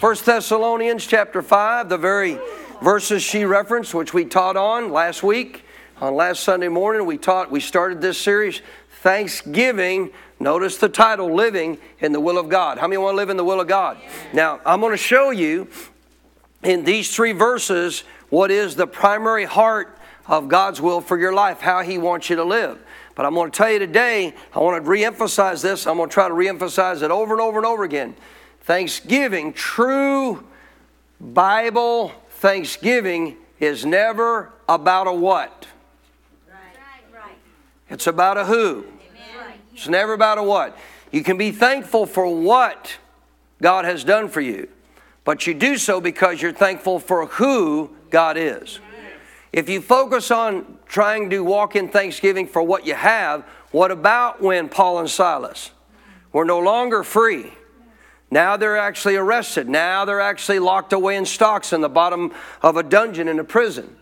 First Thessalonians chapter 5, the very verses she referenced, which we taught on last week. On last Sunday morning, we taught, we started this series, Thanksgiving. Notice the title, Living in the Will of God. How many want to live in the will of God? Now, I'm going to show you in these three verses what is the primary heart of God's will for your life, how He wants you to live. But I'm going to tell you today, I want to re emphasize this. I'm going to try to re emphasize it over and over and over again. Thanksgiving, true Bible thanksgiving is never about a what. It's about a who. It's never about a what. You can be thankful for what God has done for you, but you do so because you're thankful for who God is. If you focus on trying to walk in thanksgiving for what you have, what about when Paul and Silas were no longer free? Now they're actually arrested. Now they're actually locked away in stocks in the bottom of a dungeon in a prison.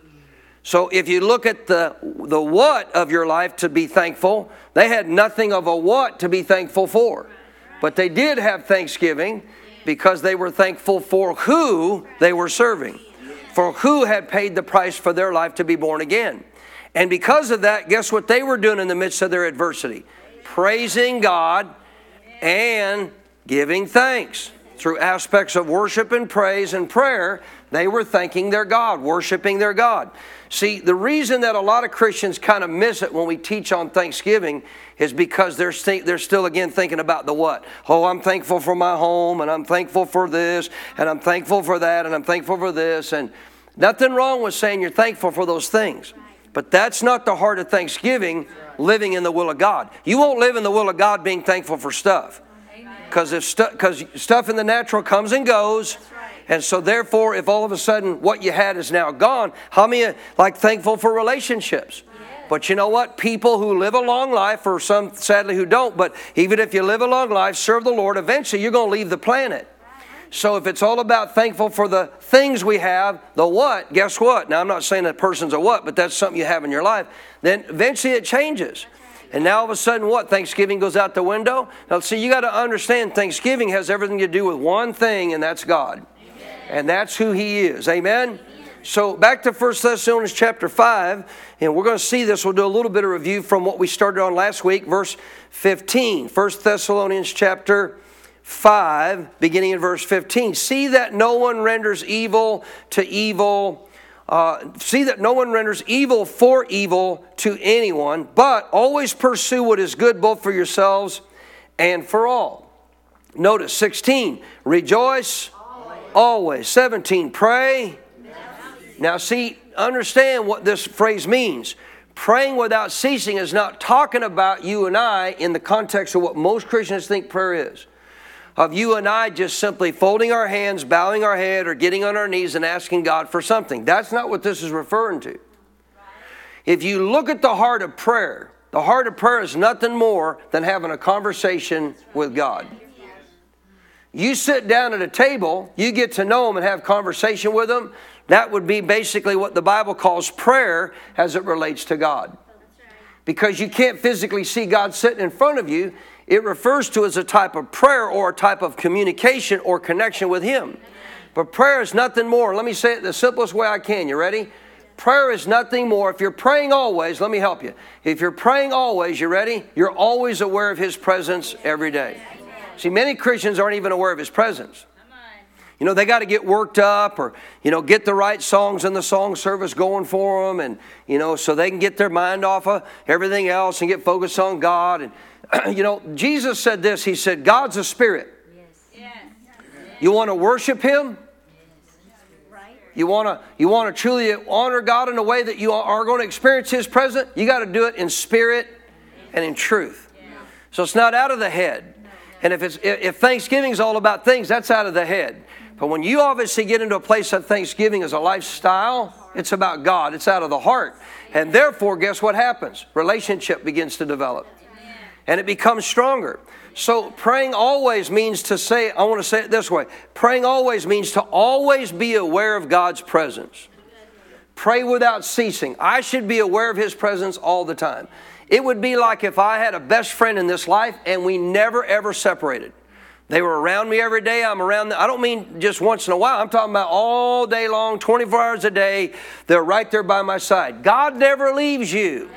So if you look at the, the what of your life to be thankful, they had nothing of a what to be thankful for. But they did have thanksgiving because they were thankful for who they were serving, for who had paid the price for their life to be born again. And because of that, guess what they were doing in the midst of their adversity? Praising God and giving thanks. Through aspects of worship and praise and prayer, they were thanking their God, worshiping their God. See, the reason that a lot of Christians kind of miss it when we teach on Thanksgiving is because they're, st- they're still again thinking about the what. Oh, I'm thankful for my home, and I'm thankful for this, and I'm thankful for that, and I'm thankful for this. And nothing wrong with saying you're thankful for those things. But that's not the heart of Thanksgiving, living in the will of God. You won't live in the will of God being thankful for stuff. Because if stu- stuff in the natural comes and goes, and so therefore, if all of a sudden what you had is now gone, how many like thankful for relationships? But you know what? People who live a long life, or some sadly who don't, but even if you live a long life, serve the Lord, eventually you're going to leave the planet. So if it's all about thankful for the things we have, the what, guess what? Now I'm not saying that person's a what, but that's something you have in your life, then eventually it changes. And now all of a sudden, what? Thanksgiving goes out the window? Now, see, you got to understand Thanksgiving has everything to do with one thing, and that's God. Amen. And that's who He is. Amen? So, back to 1 Thessalonians chapter 5, and we're going to see this. We'll do a little bit of review from what we started on last week, verse 15. 1 Thessalonians chapter 5, beginning in verse 15. See that no one renders evil to evil uh, see that no one renders evil for evil to anyone, but always pursue what is good both for yourselves and for all. Notice 16, rejoice always. always. 17, pray. Now, see, understand what this phrase means. Praying without ceasing is not talking about you and I in the context of what most Christians think prayer is of you and I just simply folding our hands, bowing our head, or getting on our knees and asking God for something. That's not what this is referring to. If you look at the heart of prayer, the heart of prayer is nothing more than having a conversation with God. You sit down at a table, you get to know Him and have conversation with Him. That would be basically what the Bible calls prayer as it relates to God. Because you can't physically see God sitting in front of you, it refers to as a type of prayer or a type of communication or connection with Him. But prayer is nothing more. Let me say it the simplest way I can. You ready? Prayer is nothing more. If you're praying always, let me help you. If you're praying always, you ready? You're always aware of His presence every day. See, many Christians aren't even aware of His presence. You know, they got to get worked up or, you know, get the right songs in the song service going for them and, you know, so they can get their mind off of everything else and get focused on God. And, you know, Jesus said this He said, God's a spirit. Yes. You want to worship Him? You want to you want to truly honor God in a way that you are going to experience His presence? You got to do it in spirit and in truth. So it's not out of the head. And if, it's, if Thanksgiving is all about things, that's out of the head. But when you obviously get into a place of Thanksgiving as a lifestyle, it's about God, it's out of the heart. And therefore, guess what happens? Relationship begins to develop. And it becomes stronger. So praying always means to say, I want to say it this way praying always means to always be aware of God's presence. Pray without ceasing. I should be aware of His presence all the time. It would be like if I had a best friend in this life and we never ever separated. They were around me every day. I'm around them. I don't mean just once in a while. I'm talking about all day long, 24 hours a day. They're right there by my side. God never leaves you,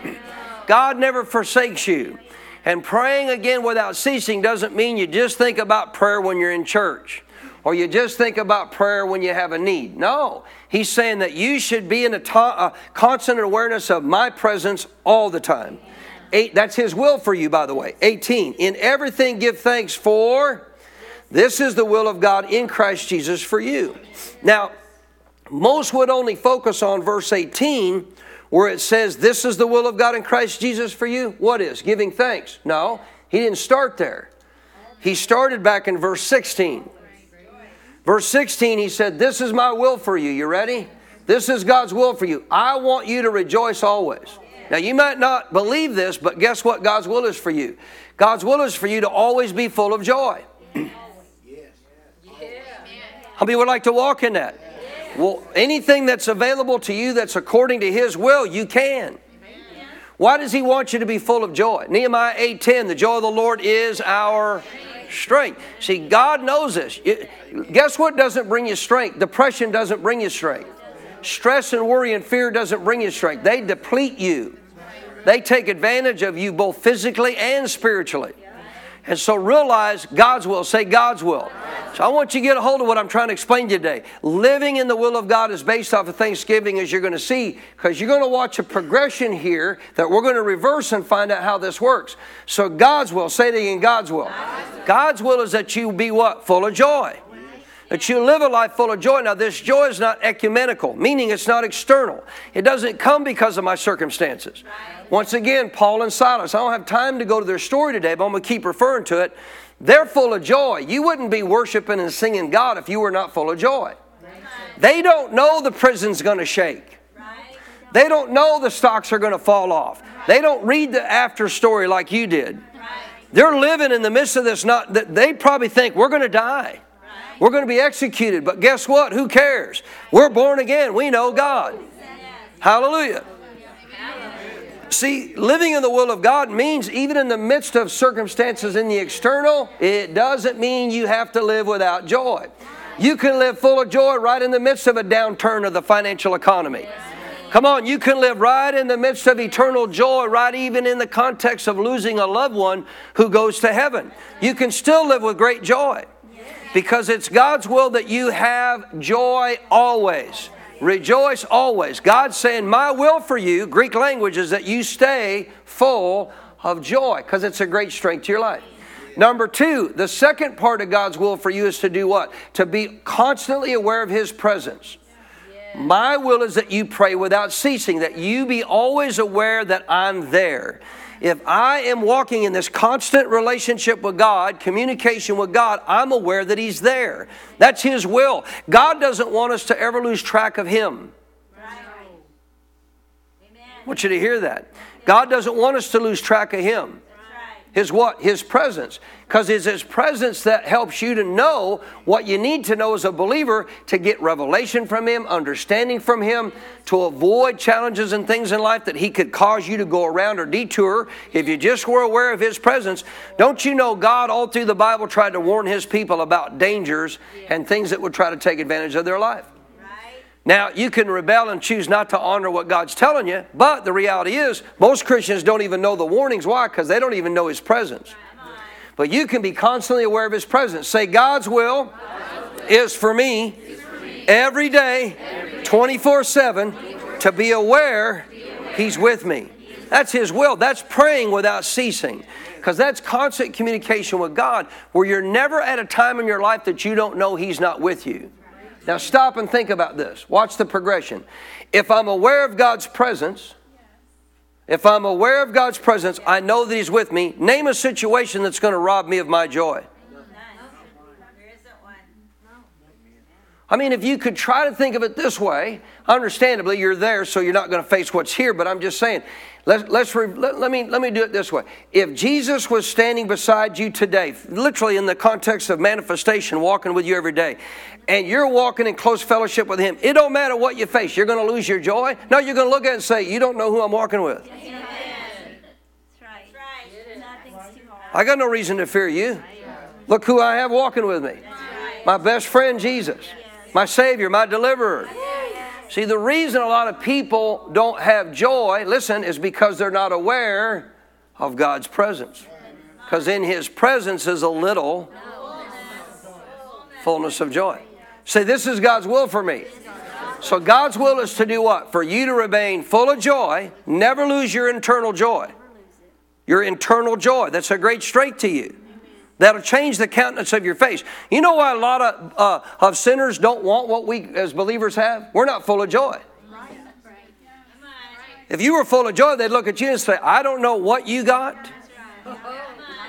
God never forsakes you. And praying again without ceasing doesn't mean you just think about prayer when you're in church or you just think about prayer when you have a need. No, he's saying that you should be in a, a constant awareness of my presence all the time. Eight, that's his will for you, by the way. 18. In everything give thanks for this is the will of God in Christ Jesus for you. Now, most would only focus on verse 18 where it says, This is the will of God in Christ Jesus for you. What is? Giving thanks. No, he didn't start there. He started back in verse 16. Verse 16, he said, This is my will for you. You ready? This is God's will for you. I want you to rejoice always. Now, you might not believe this, but guess what God's will is for you? God's will is for you to always be full of joy. How many would like to walk in that? Well, anything that's available to you that's according to His will, you can. Why does He want you to be full of joy? Nehemiah 8:10, the joy of the Lord is our strength. See, God knows this. Guess what doesn't bring you strength? Depression doesn't bring you strength. Stress and worry and fear doesn't bring you strength. They deplete you. They take advantage of you both physically and spiritually. And so realize God's will. Say God's will. So I want you to get a hold of what I'm trying to explain today. Living in the will of God is based off of Thanksgiving, as you're going to see, because you're going to watch a progression here that we're going to reverse and find out how this works. So God's will. Say it again. God's will. God's will is that you be what? Full of joy that you live a life full of joy. Now, this joy is not ecumenical, meaning it's not external. It doesn't come because of my circumstances. Once again, Paul and Silas, I don't have time to go to their story today, but I'm going to keep referring to it. They're full of joy. You wouldn't be worshiping and singing God if you were not full of joy. They don't know the prison's going to shake. They don't know the stocks are going to fall off. They don't read the after story like you did. They're living in the midst of this. Not that they probably think we're going to die. We're going to be executed, but guess what? Who cares? We're born again. We know God. Hallelujah. See, living in the will of God means even in the midst of circumstances in the external, it doesn't mean you have to live without joy. You can live full of joy right in the midst of a downturn of the financial economy. Come on, you can live right in the midst of eternal joy, right even in the context of losing a loved one who goes to heaven. You can still live with great joy because it's God's will that you have joy always. Rejoice always. God's saying, My will for you, Greek language, is that you stay full of joy because it's a great strength to your life. Number two, the second part of God's will for you is to do what? To be constantly aware of His presence. My will is that you pray without ceasing, that you be always aware that I'm there if I am walking in this constant relationship with God, communication with God, I'm aware that He's there. That's His will. God doesn't want us to ever lose track of Him. Right. I want you to hear that. God doesn't want us to lose track of Him. His what? His presence. Because it's His presence that helps you to know what you need to know as a believer to get revelation from Him, understanding from Him, to avoid challenges and things in life that He could cause you to go around or detour. If you just were aware of His presence, don't you know God all through the Bible tried to warn His people about dangers and things that would try to take advantage of their life? Now, you can rebel and choose not to honor what God's telling you, but the reality is, most Christians don't even know the warnings. Why? Because they don't even know His presence. But you can be constantly aware of His presence. Say, God's will is for me every day, 24 7, to be aware He's with me. That's His will. That's praying without ceasing. Because that's constant communication with God where you're never at a time in your life that you don't know He's not with you. Now stop and think about this. Watch the progression. If I'm aware of God's presence, If I'm aware of God's presence, I know that He's with me. Name a situation that's going to rob me of my joy. I mean, if you could try to think of it this way, understandably, you're there, so you're not going to face what's here, but I'm just saying, let's, let's re, let, let, me, let me do it this way. If Jesus was standing beside you today, literally in the context of manifestation, walking with you every day, and you're walking in close fellowship with Him, it don't matter what you face. You're going to lose your joy. No, you're going to look at it and say, You don't know who I'm walking with. I got no reason to fear you. Look who I have walking with me. My best friend, Jesus my Savior, my deliverer. See, the reason a lot of people don't have joy, listen, is because they're not aware of God's presence. Because in His presence is a little fullness of joy. Say, this is God's will for me. So God's will is to do what? For you to remain full of joy, never lose your internal joy. Your internal joy. That's a great strength to you. That'll change the countenance of your face. You know why a lot of, uh, of sinners don't want what we as believers have? We're not full of joy. If you were full of joy, they'd look at you and say, I don't know what you got,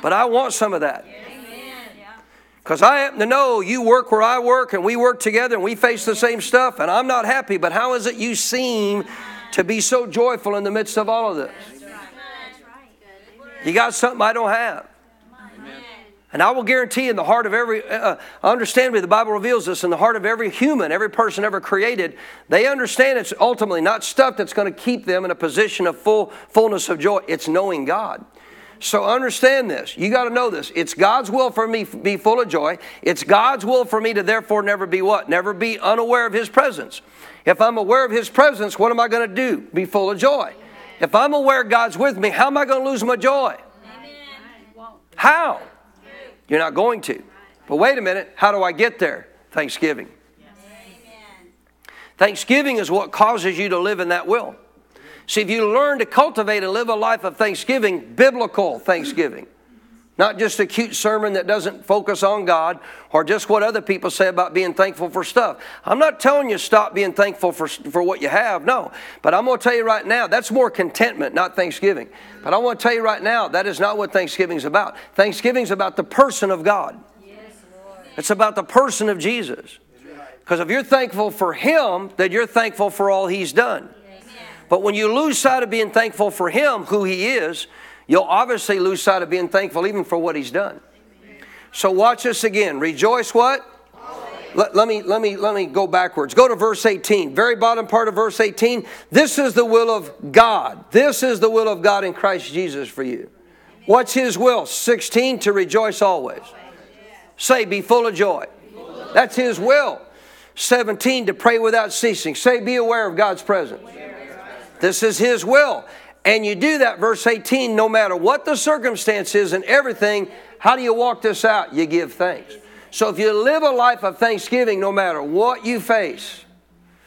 but I want some of that. Because I happen to know you work where I work and we work together and we face the same stuff and I'm not happy, but how is it you seem to be so joyful in the midst of all of this? You got something I don't have. And I will guarantee in the heart of every, uh, uh understandably, the Bible reveals this, in the heart of every human, every person ever created, they understand it's ultimately not stuff that's going to keep them in a position of full fullness of joy. It's knowing God. So understand this. You got to know this. It's God's will for me to be full of joy. It's God's will for me to therefore never be what? Never be unaware of His presence. If I'm aware of His presence, what am I going to do? Be full of joy. If I'm aware God's with me, how am I going to lose my joy? How? You're not going to. But wait a minute, how do I get there? Thanksgiving. Thanksgiving is what causes you to live in that will. See, if you learn to cultivate and live a life of thanksgiving, biblical thanksgiving, not just a cute sermon that doesn't focus on God or just what other people say about being thankful for stuff. I'm not telling you stop being thankful for, for what you have, no. But I'm going to tell you right now, that's more contentment, not thanksgiving. But I want to tell you right now, that is not what Thanksgiving is about. Thanksgiving is about the person of God, it's about the person of Jesus. Because if you're thankful for Him, then you're thankful for all He's done. But when you lose sight of being thankful for Him, who He is, you'll obviously lose sight of being thankful even for what he's done. So watch this again. Rejoice what? Let, let, me let me let me go backwards. Go to verse 18. Very bottom part of verse 18. This is the will of God. This is the will of God in Christ Jesus for you. What's his will? 16 to rejoice always. Say be full of joy. That's his will. 17 to pray without ceasing. Say be aware of God's presence. This is his will. And you do that, verse 18, no matter what the circumstance is and everything, how do you walk this out? You give thanks. So if you live a life of thanksgiving, no matter what you face,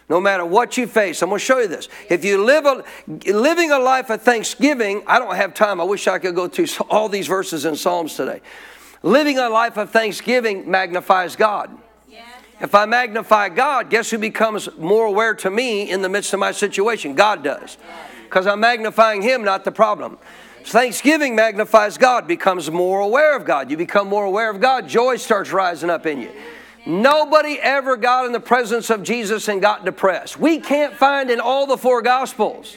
no matter what you face, I'm going to show you this. If you live a, living a life of thanksgiving, I don't have time. I wish I could go through all these verses in Psalms today. Living a life of thanksgiving magnifies God. If I magnify God, guess who becomes more aware to me in the midst of my situation? God does because I'm magnifying Him, not the problem. Thanksgiving magnifies God, becomes more aware of God. You become more aware of God, joy starts rising up in you. Nobody ever got in the presence of Jesus and got depressed. We can't find in all the four Gospels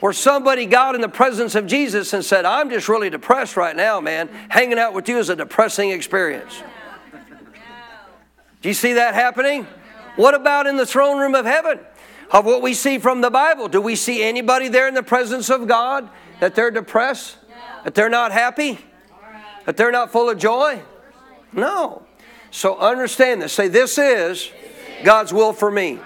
where somebody got in the presence of Jesus and said, I'm just really depressed right now, man. Hanging out with you is a depressing experience. Do you see that happening? What about in the throne room of heaven? Of what we see from the Bible. Do we see anybody there in the presence of God that they're depressed? That they're not happy? That they're not full of joy? No. So understand this. Say, This is God's will for me.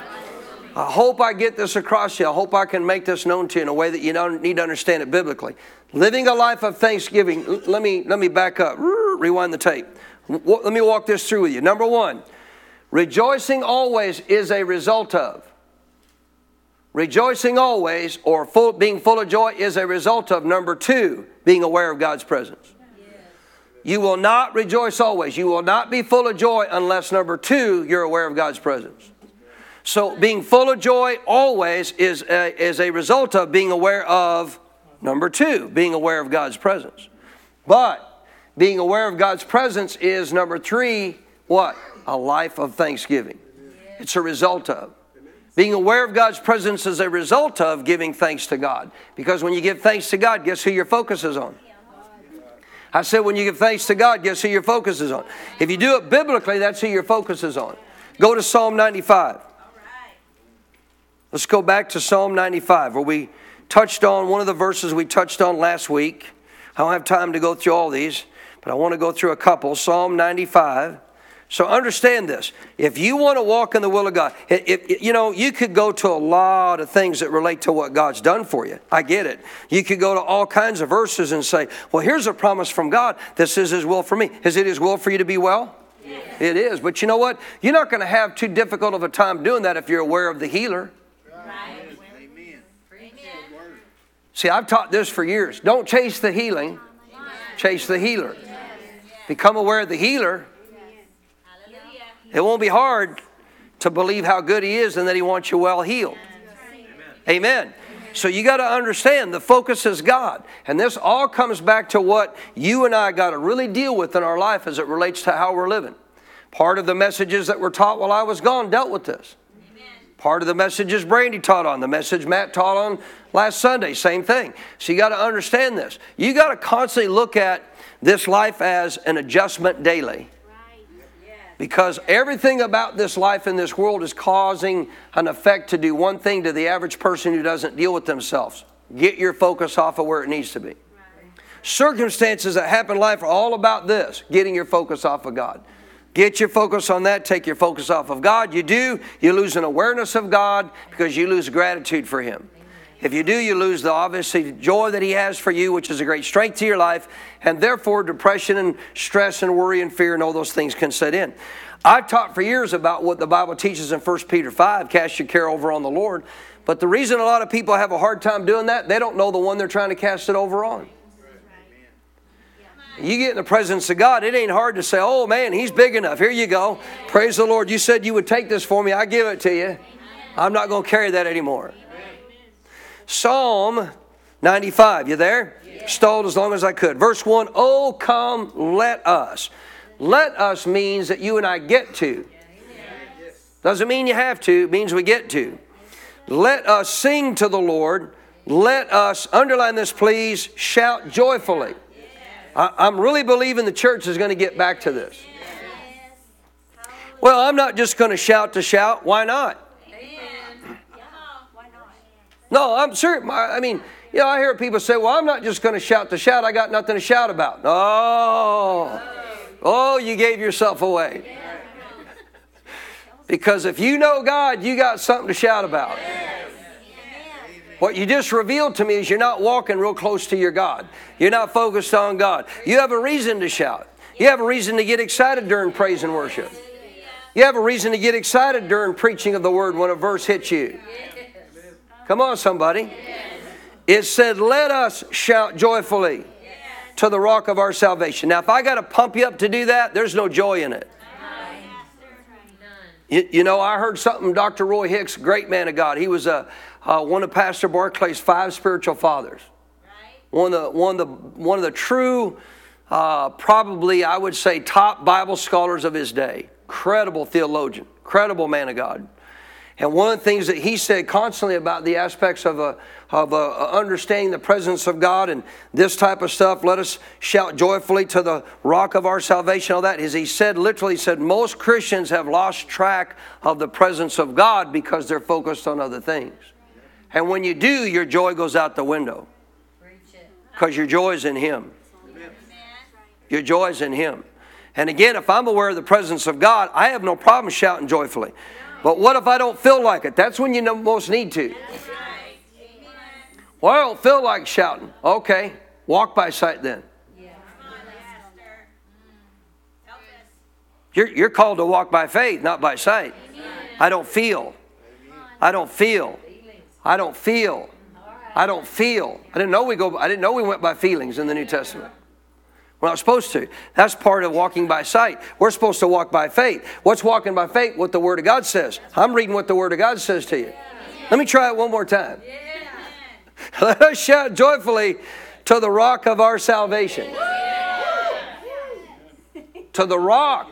I hope I get this across to you. I hope I can make this known to you in a way that you don't need to understand it biblically. Living a life of thanksgiving. Let me let me back up. Rewind the tape. Let me walk this through with you. Number one, rejoicing always is a result of. Rejoicing always or full, being full of joy is a result of number two, being aware of God's presence. You will not rejoice always. You will not be full of joy unless number two, you're aware of God's presence. So being full of joy always is a, is a result of being aware of number two, being aware of God's presence. But being aware of God's presence is number three, what? A life of thanksgiving. It's a result of. Being aware of God's presence is a result of giving thanks to God. Because when you give thanks to God, guess who your focus is on? I said, when you give thanks to God, guess who your focus is on? If you do it biblically, that's who your focus is on. Go to Psalm 95. Let's go back to Psalm 95, where we touched on one of the verses we touched on last week. I don't have time to go through all these, but I want to go through a couple. Psalm 95. So understand this. If you want to walk in the will of God, if, you know, you could go to a lot of things that relate to what God's done for you. I get it. You could go to all kinds of verses and say, well, here's a promise from God. This is His will for me. Is it His will for you to be well? Yes. It is. But you know what? You're not going to have too difficult of a time doing that if you're aware of the healer. Amen. See, I've taught this for years. Don't chase the healing, chase the healer. Become aware of the healer. It won't be hard to believe how good He is and that He wants you well healed. Amen. So you got to understand the focus is God. And this all comes back to what you and I got to really deal with in our life as it relates to how we're living. Part of the messages that were taught while I was gone dealt with this. Part of the messages Brandy taught on, the message Matt taught on last Sunday, same thing. So you got to understand this. You got to constantly look at this life as an adjustment daily. Because everything about this life in this world is causing an effect to do one thing to the average person who doesn't deal with themselves get your focus off of where it needs to be. Circumstances that happen in life are all about this getting your focus off of God. Get your focus on that. Take your focus off of God. You do, you lose an awareness of God because you lose gratitude for Him. If you do, you lose the obviously joy that He has for you, which is a great strength to your life, and therefore depression and stress and worry and fear and all those things can set in. I've taught for years about what the Bible teaches in 1 Peter 5 cast your care over on the Lord. But the reason a lot of people have a hard time doing that, they don't know the one they're trying to cast it over on. You get in the presence of God, it ain't hard to say, oh man, he's big enough. Here you go. Praise the Lord. You said you would take this for me. I give it to you. I'm not going to carry that anymore. Psalm 95. You there? Stalled as long as I could. Verse 1 Oh, come, let us. Let us means that you and I get to. Doesn't mean you have to, it means we get to. Let us sing to the Lord. Let us, underline this please, shout joyfully. I, am really believing the church is going to get back to this. Well, I'm not just going to shout to shout. Why not? No, I'm serious. I mean, you know, I hear people say, well, I'm not just going to shout to shout. I got nothing to shout about. Oh, oh, you gave yourself away. Because if you know God, you got something to shout about. What you just revealed to me is you're not walking real close to your God. You're not focused on God. You have a reason to shout. You have a reason to get excited during praise and worship. You have a reason to get excited during preaching of the word when a verse hits you. Come on, somebody. It said, Let us shout joyfully to the rock of our salvation. Now, if I got to pump you up to do that, there's no joy in it. You, you, know, I heard something, Dr. Roy Hicks, great man of God. He was a, uh, one of Pastor Barclay's five spiritual fathers. One of the, one of the, one of the true, uh, probably I would say, top Bible scholars of his day. Credible theologian, credible man of God. And one of the things that he said constantly about the aspects of, a, of a, understanding the presence of God and this type of stuff, let us shout joyfully to the rock of our salvation, all that, is he said, literally said, most Christians have lost track of the presence of God because they're focused on other things. And when you do, your joy goes out the window. Because your joy is in Him. Your joy is in Him. And again, if I'm aware of the presence of God, I have no problem shouting joyfully. But what if I don't feel like it? That's when you most need to. Well, I don't feel like shouting. Okay, walk by sight then. You're, you're called to walk by faith, not by sight. I don't feel. I don't feel. I don't feel. I don't feel. I didn't know we go. I didn't know we went by feelings in the New Testament. We're not supposed to. That's part of walking by sight. We're supposed to walk by faith. What's walking by faith? What the Word of God says. I'm reading what the Word of God says to you. Let me try it one more time. Let us shout joyfully to the rock of our salvation. To the rock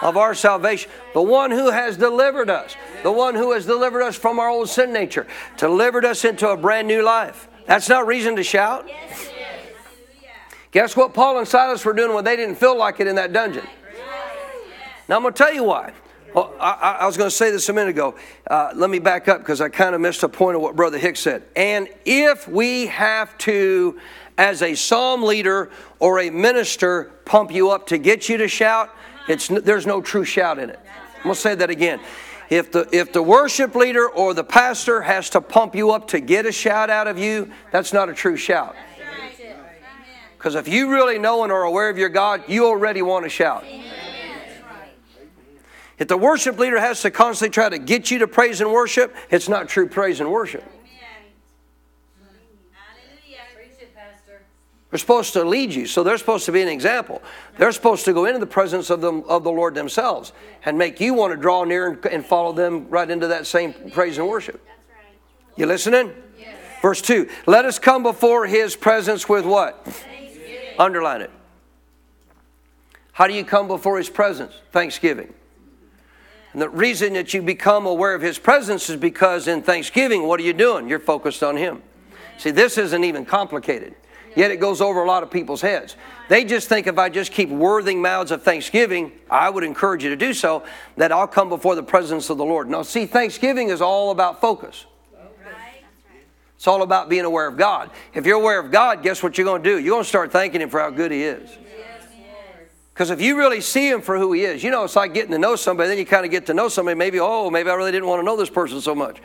of our salvation. The one who has delivered us. The one who has delivered us from our old sin nature. Delivered us into a brand new life. That's not reason to shout. Guess what Paul and Silas were doing when they didn't feel like it in that dungeon? Now I'm going to tell you why. Well, I, I was going to say this a minute ago. Uh, let me back up because I kind of missed a point of what Brother Hicks said. And if we have to, as a psalm leader or a minister, pump you up to get you to shout, it's, there's no true shout in it. I'm going to say that again. If the, if the worship leader or the pastor has to pump you up to get a shout out of you, that's not a true shout. Because if you really know and are aware of your God, you already want to shout. If the worship leader has to constantly try to get you to praise and worship, it's not true praise and worship. They're supposed to lead you, so they're supposed to be an example. They're supposed to go into the presence of, them, of the Lord themselves and make you want to draw near and, and follow them right into that same praise and worship. You listening? Verse 2 Let us come before his presence with what? Underline it. How do you come before His presence? Thanksgiving. And the reason that you become aware of His presence is because in Thanksgiving, what are you doing? You're focused on Him. See, this isn't even complicated, yet it goes over a lot of people's heads. They just think if I just keep worthing mouths of Thanksgiving, I would encourage you to do so, that I'll come before the presence of the Lord. Now, see, Thanksgiving is all about focus. It's all about being aware of God. If you're aware of God, guess what you're going to do? You're going to start thanking Him for how good He is. Because if you really see Him for who He is, you know, it's like getting to know somebody, then you kind of get to know somebody. Maybe, oh, maybe I really didn't want to know this person so much.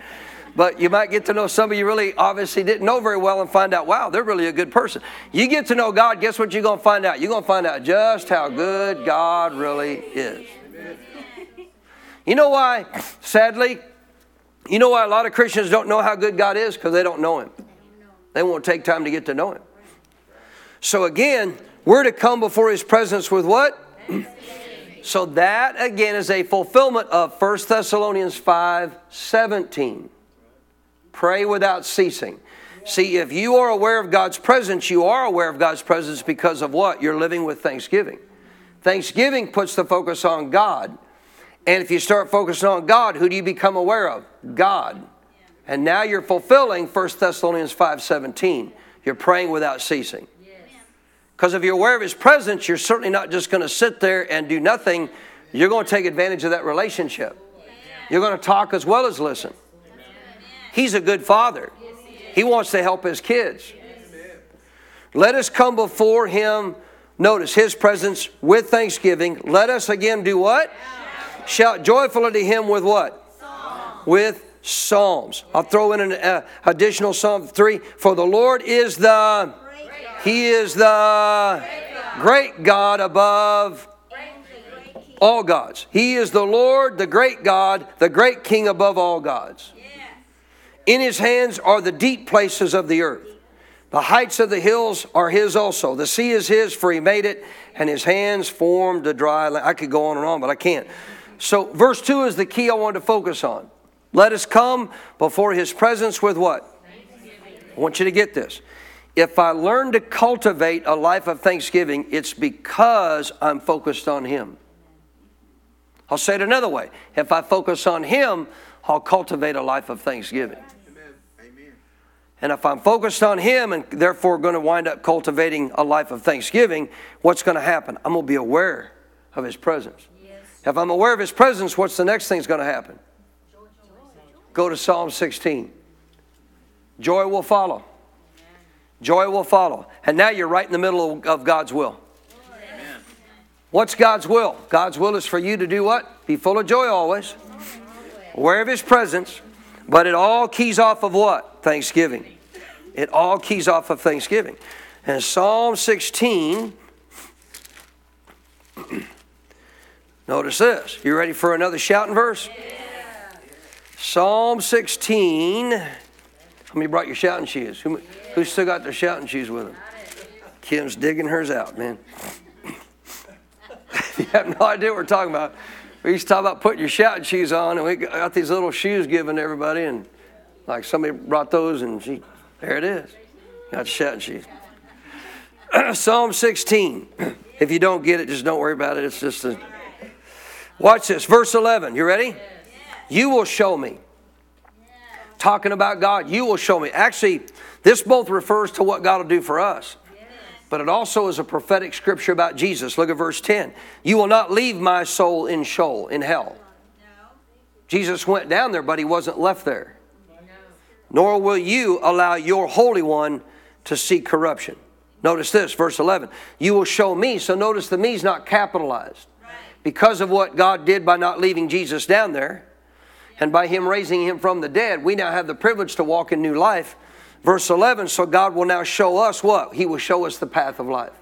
But you might get to know somebody you really obviously didn't know very well and find out, wow, they're really a good person. You get to know God, guess what you're going to find out? You're going to find out just how good God really is. You know why, sadly, you know why a lot of Christians don't know how good God is? Because they don't know Him. They won't take time to get to know Him. So again, we're to come before His presence with what? so that again is a fulfillment of 1 Thessalonians 5 17. Pray without ceasing. See, if you are aware of God's presence, you are aware of God's presence because of what? You're living with thanksgiving. Thanksgiving puts the focus on God. And if you start focusing on God, who do you become aware of? God. And now you're fulfilling 1 Thessalonians 5:17. You're praying without ceasing. Because if you're aware of his presence, you're certainly not just going to sit there and do nothing. You're going to take advantage of that relationship. You're going to talk as well as listen. He's a good father. He wants to help his kids. Let us come before him, notice his presence with thanksgiving. Let us again do what? Shout joyfully to him with what? Psalms. With psalms. I'll throw in an uh, additional psalm three. For the Lord is the, He is the great God above all gods. He is the Lord, the great God, the great King above all gods. In His hands are the deep places of the earth. The heights of the hills are His also. The sea is His, for He made it, and His hands formed the dry land. I could go on and on, but I can't. So, verse 2 is the key I want to focus on. Let us come before his presence with what? I want you to get this. If I learn to cultivate a life of thanksgiving, it's because I'm focused on him. I'll say it another way. If I focus on him, I'll cultivate a life of thanksgiving. Amen. Amen. And if I'm focused on Him and therefore going to wind up cultivating a life of thanksgiving, what's going to happen? I'm going to be aware of His presence. If I'm aware of His presence, what's the next thing that's going to happen? Go to Psalm 16. Joy will follow. Joy will follow. And now you're right in the middle of God's will. What's God's will? God's will is for you to do what? Be full of joy always. Aware of His presence. But it all keys off of what? Thanksgiving. It all keys off of Thanksgiving. And Psalm 16. Notice this. You ready for another shouting verse? Yeah. Psalm 16. How many brought your shouting shoes? Who, who still got their shouting shoes with them? Kim's digging hers out, man. you have no idea what we're talking about. We used to talk about putting your shouting shoes on, and we got these little shoes given to everybody, and like somebody brought those, and she, there it is. Got shouting shoes. Psalm 16. If you don't get it, just don't worry about it. It's just a. Watch this. Verse 11. You ready? You will show me. Talking about God, you will show me. Actually, this both refers to what God will do for us, but it also is a prophetic scripture about Jesus. Look at verse 10. You will not leave my soul in Sheol, in hell. Jesus went down there, but he wasn't left there. Nor will you allow your Holy One to see corruption. Notice this, verse 11. You will show me. So notice the me is not capitalized. Because of what God did by not leaving Jesus down there and by Him raising Him from the dead, we now have the privilege to walk in new life. Verse 11, so God will now show us what? He will show us the path of life.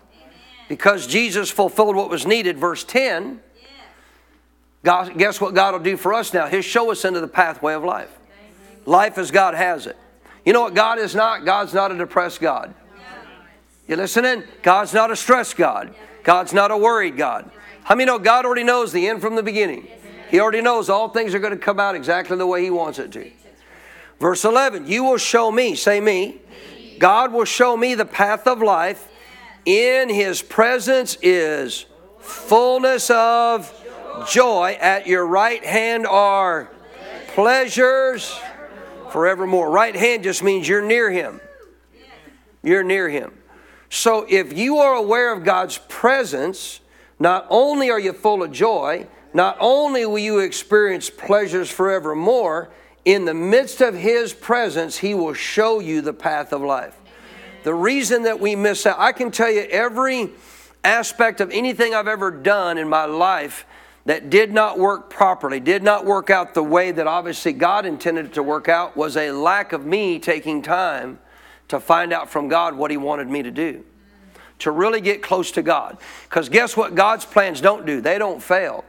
Because Jesus fulfilled what was needed, verse 10, God, guess what God will do for us now? He'll show us into the pathway of life. Life as God has it. You know what God is not? God's not a depressed God. You listening? God's not a stressed God. God's not a worried God. How many know God already knows the end from the beginning? He already knows all things are going to come out exactly the way He wants it to. Verse 11, you will show me, say me, God will show me the path of life. In His presence is fullness of joy. At your right hand are pleasures forevermore. Right hand just means you're near Him. You're near Him. So if you are aware of God's presence, not only are you full of joy, not only will you experience pleasures forevermore, in the midst of His presence, He will show you the path of life. The reason that we miss out, I can tell you every aspect of anything I've ever done in my life that did not work properly, did not work out the way that obviously God intended it to work out, was a lack of me taking time to find out from God what He wanted me to do. To really get close to God. Because guess what God's plans don't do? They don't fail.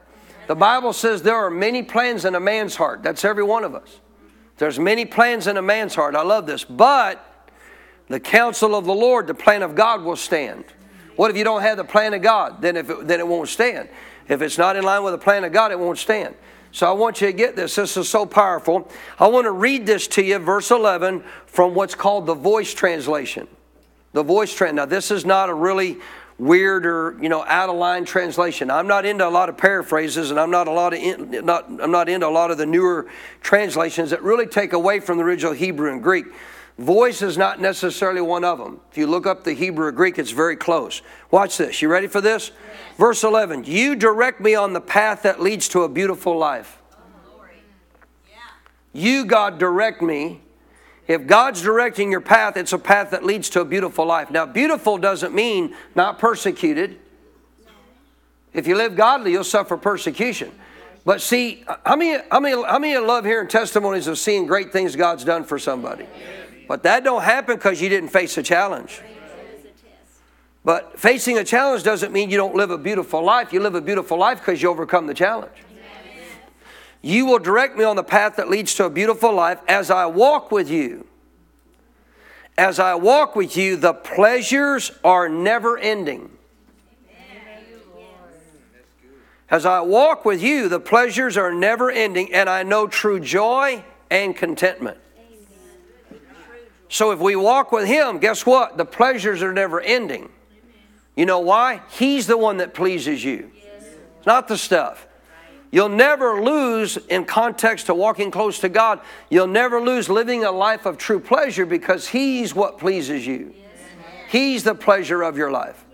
The Bible says there are many plans in a man's heart. That's every one of us. There's many plans in a man's heart. I love this. But the counsel of the Lord, the plan of God will stand. What if you don't have the plan of God? Then, if it, then it won't stand. If it's not in line with the plan of God, it won't stand. So I want you to get this. This is so powerful. I want to read this to you, verse 11, from what's called the voice translation. The voice trend. Now, this is not a really weird or you know out of line translation. I'm not into a lot of paraphrases, and I'm not a lot of in, not I'm not into a lot of the newer translations that really take away from the original Hebrew and Greek. Voice is not necessarily one of them. If you look up the Hebrew or Greek, it's very close. Watch this. You ready for this? Verse 11 You direct me on the path that leads to a beautiful life. Oh, you, God, direct me. If God's directing your path, it's a path that leads to a beautiful life. Now, beautiful doesn't mean not persecuted. If you live godly, you'll suffer persecution. But see, how many, how many, how many love hearing testimonies of seeing great things God's done for somebody? But that don't happen because you didn't face a challenge. But facing a challenge doesn't mean you don't live a beautiful life. You live a beautiful life because you overcome the challenge. You will direct me on the path that leads to a beautiful life as I walk with you. As I walk with you, the pleasures are never ending. As I walk with you, the pleasures are never ending, and I know true joy and contentment. So if we walk with Him, guess what? The pleasures are never ending. You know why? He's the one that pleases you, it's not the stuff. You'll never lose in context to walking close to God. You'll never lose living a life of true pleasure because He's what pleases you. He's the pleasure of your life.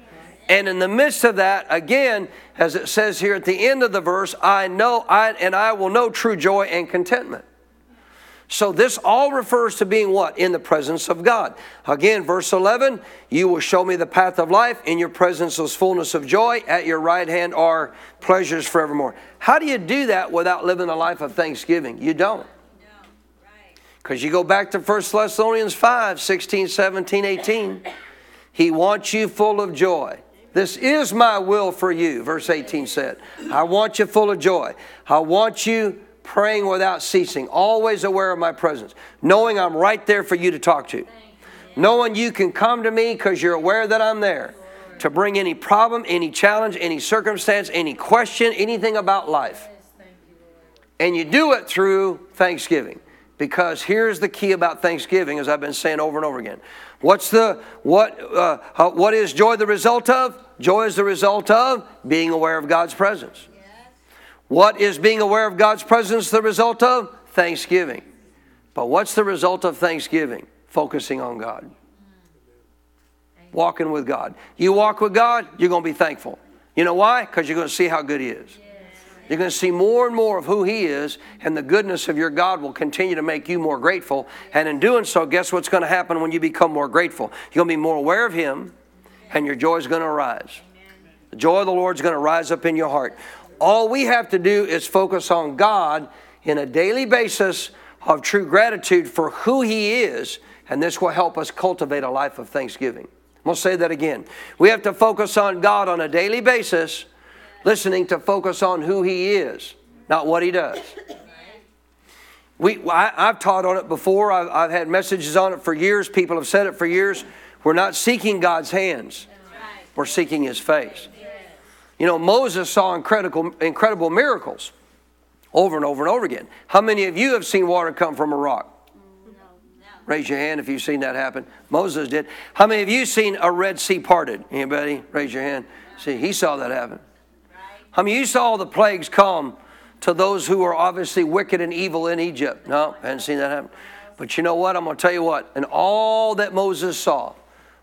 And in the midst of that, again, as it says here at the end of the verse, I know I and I will know true joy and contentment. So this all refers to being what? In the presence of God. Again, verse 11, you will show me the path of life. In your presence is fullness of joy. At your right hand are pleasures forevermore. How do you do that without living a life of thanksgiving? You don't. Because you go back to 1 Thessalonians 5, 16, 17, 18. He wants you full of joy. This is my will for you, verse 18 said. I want you full of joy. I want you praying without ceasing, always aware of my presence, knowing I'm right there for you to talk to. Knowing you can come to me because you're aware that I'm there to bring any problem, any challenge, any circumstance, any question, anything about life. And you do it through thanksgiving. Because here's the key about Thanksgiving, as I've been saying over and over again. What's the what? Uh, what is joy the result of? Joy is the result of being aware of God's presence. What is being aware of God's presence the result of? Thanksgiving. But what's the result of Thanksgiving? Focusing on God. Walking with God. You walk with God, you're going to be thankful. You know why? Because you're going to see how good He is. You're going to see more and more of who He is, and the goodness of your God will continue to make you more grateful. And in doing so, guess what's going to happen when you become more grateful? You're going to be more aware of Him, and your joy is going to arise. The joy of the Lord is going to rise up in your heart. All we have to do is focus on God in a daily basis of true gratitude for who He is, and this will help us cultivate a life of thanksgiving. I'm going to say that again. We have to focus on God on a daily basis listening to focus on who He is, not what He does. We, I, have taught on it before. I've, I've, had messages on it for years. People have said it for years. We're not seeking God's hands, we're seeking His face. You know, Moses saw incredible, incredible miracles over and over and over again. How many of you have seen water come from a rock? Raise your hand if you've seen that happen. Moses did. How many of you seen a Red Sea parted? Anybody? Raise your hand. See, he saw that happen. I mean, you saw the plagues come to those who were obviously wicked and evil in Egypt. No, I hadn't seen that happen. But you know what? I'm going to tell you what. And all that Moses saw,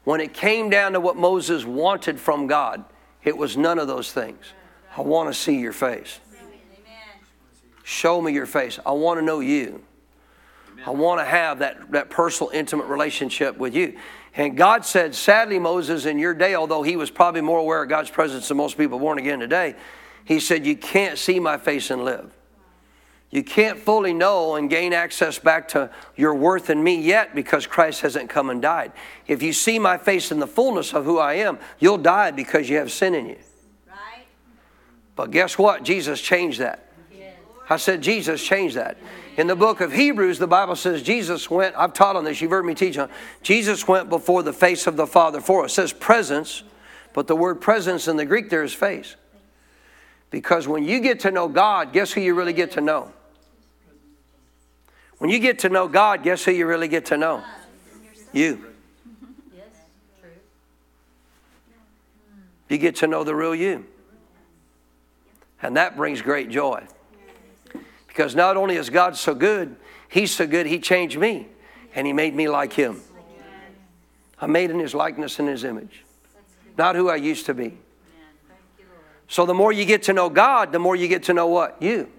when it came down to what Moses wanted from God, it was none of those things. I want to see your face. Show me your face. I want to know you. I want to have that, that personal, intimate relationship with you. And God said, sadly, Moses, in your day, although he was probably more aware of God's presence than most people born again today, he said, You can't see my face and live. You can't fully know and gain access back to your worth in me yet because Christ hasn't come and died. If you see my face in the fullness of who I am, you'll die because you have sin in you. Right. But guess what? Jesus changed that. I said, Jesus changed that. In the book of Hebrews, the Bible says Jesus went, I've taught on this, you've heard me teach on Jesus went before the face of the Father for us. It says presence, but the word presence in the Greek there is face. Because when you get to know God, guess who you really get to know? When you get to know God, guess who you really get to know? You. You get to know the real you. And that brings great joy. Because not only is God so good, He's so good, He changed me and He made me like Him. I'm made in His likeness and His image, not who I used to be. So the more you get to know God, the more you get to know what? You.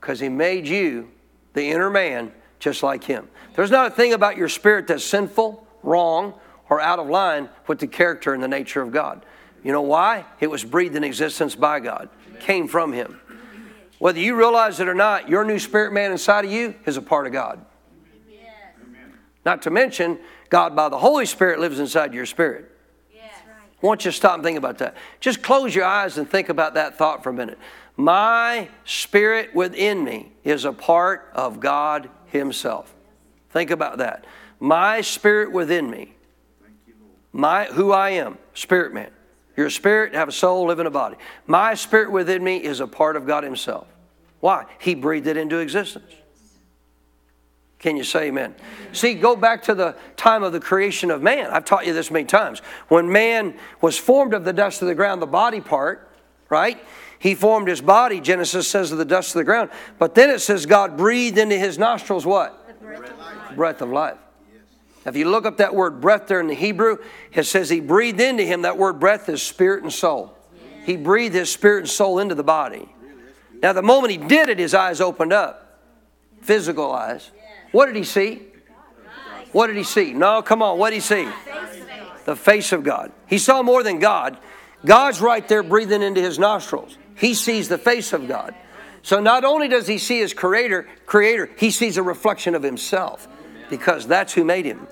Because He made you, the inner man, just like Him. There's not a thing about your spirit that's sinful, wrong, or out of line with the character and the nature of God. You know why? It was breathed in existence by God, came from Him. Whether you realize it or not, your new spirit man inside of you is a part of God. Not to mention, God by the Holy Spirit lives inside your spirit. I want you to stop and think about that. Just close your eyes and think about that thought for a minute. My spirit within me is a part of God Himself. Think about that. My spirit within me, my who I am, spirit man. You're a spirit, have a soul, live in a body. My spirit within me is a part of God Himself. Why? He breathed it into existence. Can you say amen? See, go back to the time of the creation of man. I've taught you this many times. When man was formed of the dust of the ground, the body part, right? He formed his body, Genesis says, of the dust of the ground. But then it says God breathed into his nostrils what? The breath of life. Breath of life. If you look up that word breath there in the Hebrew, it says he breathed into him. That word breath is spirit and soul. He breathed his spirit and soul into the body. Now, the moment he did it, his eyes opened up physical eyes. What did he see? What did he see? No, come on. What did he see? The face of God. He saw more than God. God's right there breathing into his nostrils. He sees the face of God. So not only does he see his creator, creator, he sees a reflection of himself because that's who made him.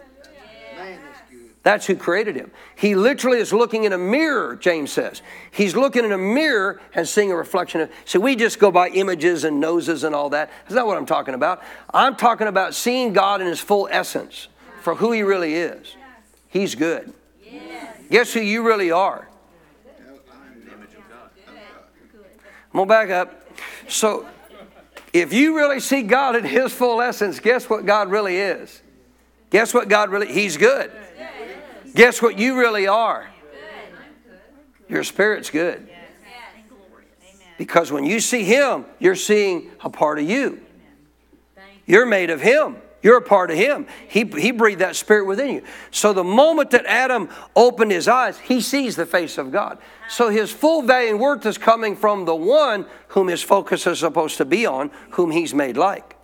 That's who created him. He literally is looking in a mirror, James says. He's looking in a mirror and seeing a reflection of. So we just go by images and noses and all that. That's not what I'm talking about. I'm talking about seeing God in his full essence for who He really is. He's good. Guess who you really are? I'm going to back up. So, if you really see God in His full essence, guess what God really is? Guess what God really He's good. Guess what you really are? Your spirit's good. Because when you see Him, you're seeing a part of you. You're made of Him. You're a part of Him. He, he breathed that Spirit within you. So the moment that Adam opened his eyes, he sees the face of God. So his full value and worth is coming from the one whom his focus is supposed to be on, whom he's made like.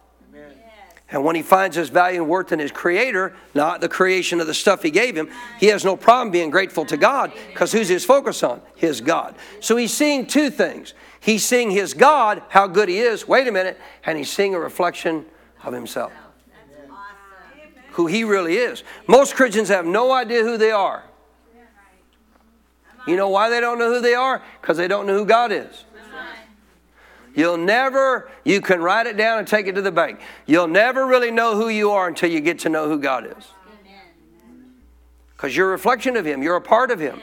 And when he finds his value and worth in his creator, not the creation of the stuff he gave him, he has no problem being grateful to God because who's his focus on? His God. So he's seeing two things. He's seeing his God, how good he is, wait a minute, and he's seeing a reflection of himself who he really is. Most Christians have no idea who they are. You know why they don't know who they are? Because they don't know who God is. You'll never, you can write it down and take it to the bank. You'll never really know who you are until you get to know who God is. Because you're a reflection of Him, you're a part of Him.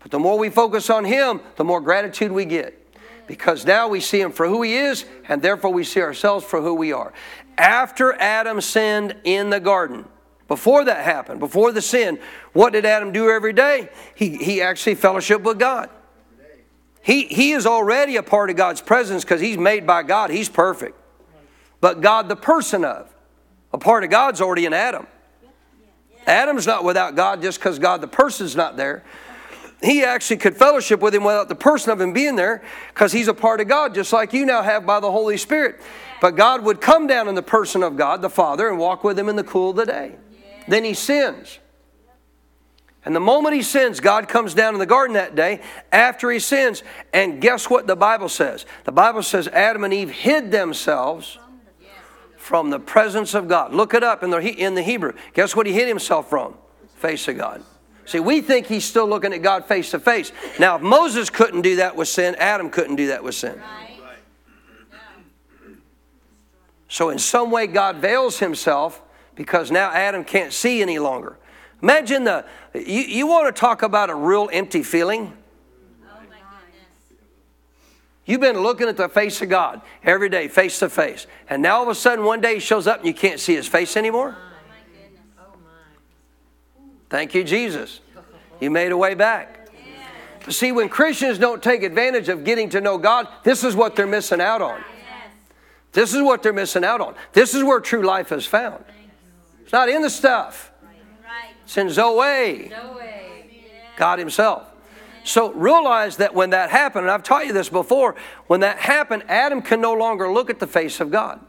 But the more we focus on Him, the more gratitude we get. Because now we see Him for who He is, and therefore we see ourselves for who we are after Adam sinned in the garden, before that happened, before the sin, what did Adam do every day? He, he actually fellowship with God. He, he is already a part of God's presence because he's made by God. He's perfect. But God, the person of, a part of God's already in Adam. Adam's not without God just because God, the person's not there. He actually could fellowship with him without the person of him being there because he's a part of God, just like you now have by the Holy Spirit. But God would come down in the person of God, the Father, and walk with him in the cool of the day. Then he sins. And the moment he sins, God comes down in the garden that day after he sins. And guess what the Bible says? The Bible says Adam and Eve hid themselves from the presence of God. Look it up in the, in the Hebrew. Guess what he hid himself from? Face of God. See, we think he's still looking at God face to face. Now, if Moses couldn't do that with sin, Adam couldn't do that with sin. So, in some way, God veils himself because now Adam can't see any longer. Imagine the, you, you want to talk about a real empty feeling? Oh my goodness. You've been looking at the face of God every day, face to face. And now all of a sudden, one day he shows up and you can't see his face anymore? Thank you, Jesus. You made a way back. See, when Christians don't take advantage of getting to know God, this is what they're missing out on. This is what they're missing out on. This is where true life is found. It's not in the stuff. It's in Zoe. God Himself. So realize that when that happened, and I've taught you this before, when that happened, Adam can no longer look at the face of God.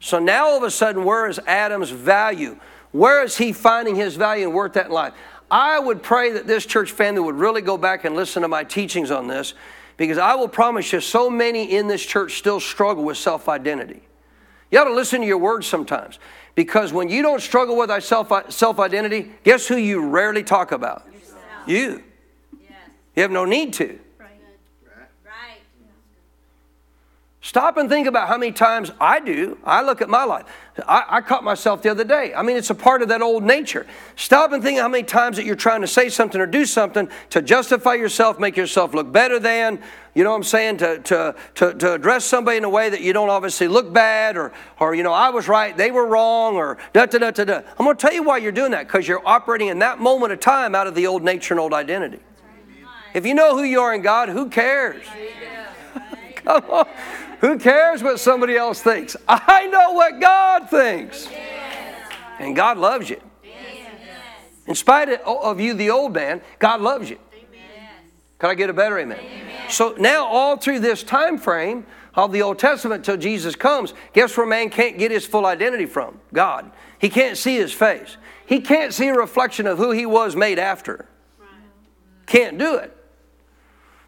So now all of a sudden, where is Adam's value? Where is he finding his value and worth that in life? I would pray that this church family would really go back and listen to my teachings on this because I will promise you, so many in this church still struggle with self identity. You ought to listen to your words sometimes. Because when you don't struggle with self identity, guess who you rarely talk about? Yourself. You. Yes. You have no need to. Stop and think about how many times I do. I look at my life. I, I, caught myself the other day. I mean, it's a part of that old nature. Stop and think how many times that you're trying to say something or do something to justify yourself, make yourself look better than, you know what I'm saying, to, to, to, to address somebody in a way that you don't obviously look bad or, or, you know, I was right, they were wrong, or da da da da da. I'm going to tell you why you're doing that because you're operating in that moment of time out of the old nature and old identity. If you know who you are in God, who cares? Come on. Who cares what somebody else thinks? I know what God thinks. And God loves you. In spite of you, the old man, God loves you. Can I get a better amen? amen? So now, all through this time frame of the Old Testament till Jesus comes, guess where man can't get his full identity from? God. He can't see his face. He can't see a reflection of who he was made after. Can't do it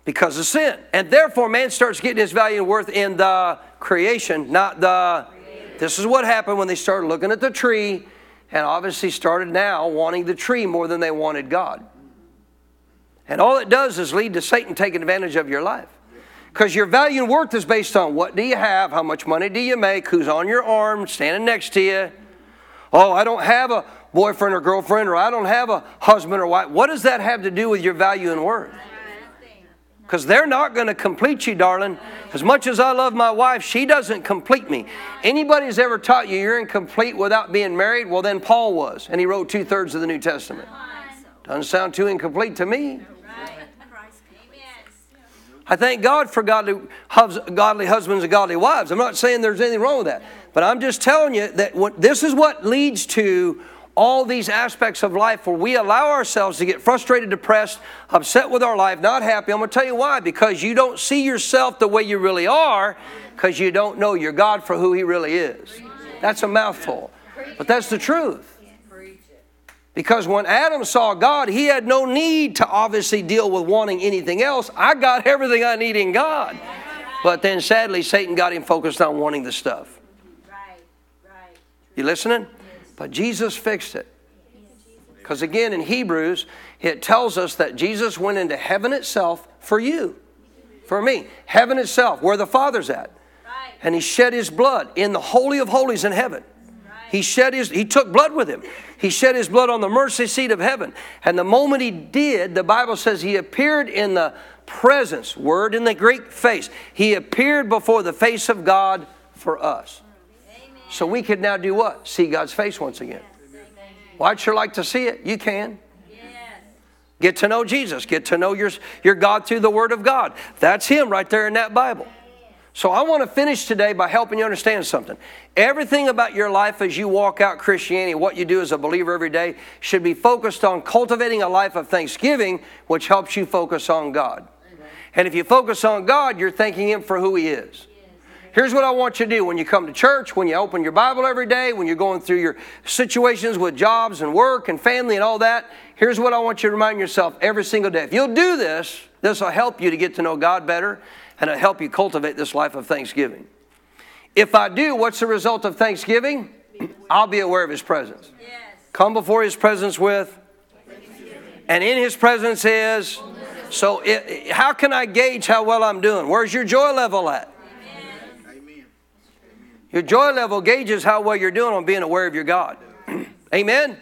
because of sin. And therefore, man starts getting his value and worth in the creation, not the. This is what happened when they started looking at the tree and obviously started now wanting the tree more than they wanted God. And all it does is lead to Satan taking advantage of your life. Because your value and worth is based on what do you have, how much money do you make, who's on your arm, standing next to you. Oh, I don't have a boyfriend or girlfriend, or I don't have a husband or wife. What does that have to do with your value and worth? Because they're not going to complete you, darling. As much as I love my wife, she doesn't complete me. Anybody's ever taught you you're incomplete without being married? Well, then Paul was, and he wrote two thirds of the New Testament. Doesn't sound too incomplete to me. I thank God for godly, godly husbands and godly wives. I'm not saying there's anything wrong with that. But I'm just telling you that what, this is what leads to all these aspects of life where we allow ourselves to get frustrated, depressed, upset with our life, not happy. I'm going to tell you why. Because you don't see yourself the way you really are, because you don't know your God for who He really is. That's a mouthful. But that's the truth. Because when Adam saw God, he had no need to obviously deal with wanting anything else. I got everything I need in God. But then sadly, Satan got him focused on wanting the stuff. You listening? But Jesus fixed it. Because again, in Hebrews, it tells us that Jesus went into heaven itself for you, for me. Heaven itself, where the Father's at. And he shed his blood in the Holy of Holies in heaven. He shed his, he took blood with him. He shed his blood on the mercy seat of heaven. And the moment he did, the Bible says he appeared in the presence, word in the Greek face. He appeared before the face of God for us. So we could now do what? See God's face once again. Well, I'd sure like to see it. You can. Get to know Jesus. Get to know your, your God through the Word of God. That's Him right there in that Bible. So I want to finish today by helping you understand something. Everything about your life as you walk out Christianity, what you do as a believer every day, should be focused on cultivating a life of thanksgiving, which helps you focus on God. And if you focus on God, you're thanking Him for who He is. Here's what I want you to do when you come to church, when you open your Bible every day, when you're going through your situations with jobs and work and family and all that. Here's what I want you to remind yourself every single day. If you'll do this, this will help you to get to know God better and it'll help you cultivate this life of thanksgiving. If I do, what's the result of thanksgiving? I'll be aware of His presence. Come before His presence with, and in His presence is. So, it, how can I gauge how well I'm doing? Where's your joy level at? Your joy level gauges how well you're doing on being aware of your God. Amen? Amen?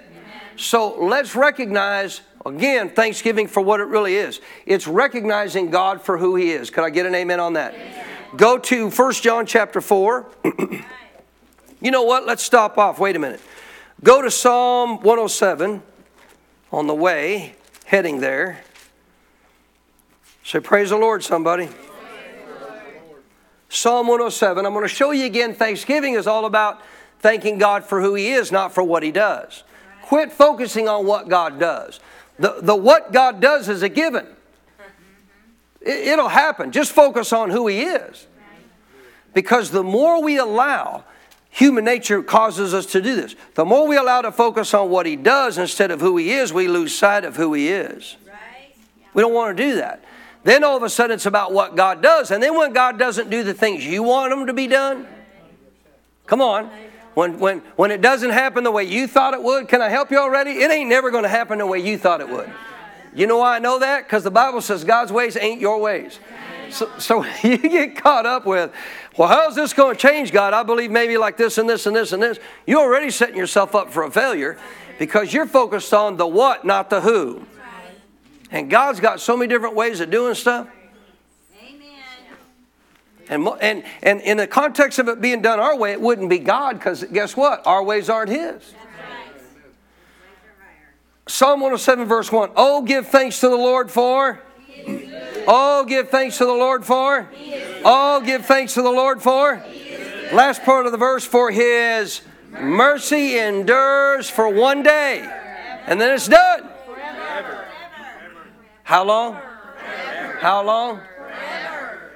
So let's recognize, again, Thanksgiving for what it really is. It's recognizing God for who He is. Could I get an amen on that? Amen. Go to 1 John chapter 4. you know what? Let's stop off. Wait a minute. Go to Psalm 107 on the way, heading there. Say, Praise the Lord, somebody. Psalm 107. I'm going to show you again, Thanksgiving is all about thanking God for who He is, not for what He does. Quit focusing on what God does. The, the what God does is a given. It, it'll happen. Just focus on who He is. Because the more we allow, human nature causes us to do this. The more we allow to focus on what He does instead of who He is, we lose sight of who He is. We don't want to do that. Then all of a sudden it's about what God does. And then when God doesn't do the things you want Him to be done, come on. When, when, when it doesn't happen the way you thought it would, can I help you already? It ain't never going to happen the way you thought it would. You know why I know that? Because the Bible says God's ways ain't your ways. So, so you get caught up with, well, how's this going to change, God? I believe maybe like this and this and this and this. You're already setting yourself up for a failure because you're focused on the what, not the who. And God's got so many different ways of doing stuff. Amen. And, and, and in the context of it being done our way, it wouldn't be God because guess what? Our ways aren't His. Psalm 107, verse 1. Oh, give thanks to the Lord for. Oh, give thanks to the Lord for. Oh, give thanks to the Lord for. Last part of the verse for His mercy endures for one day. And then it's done. How long? How long?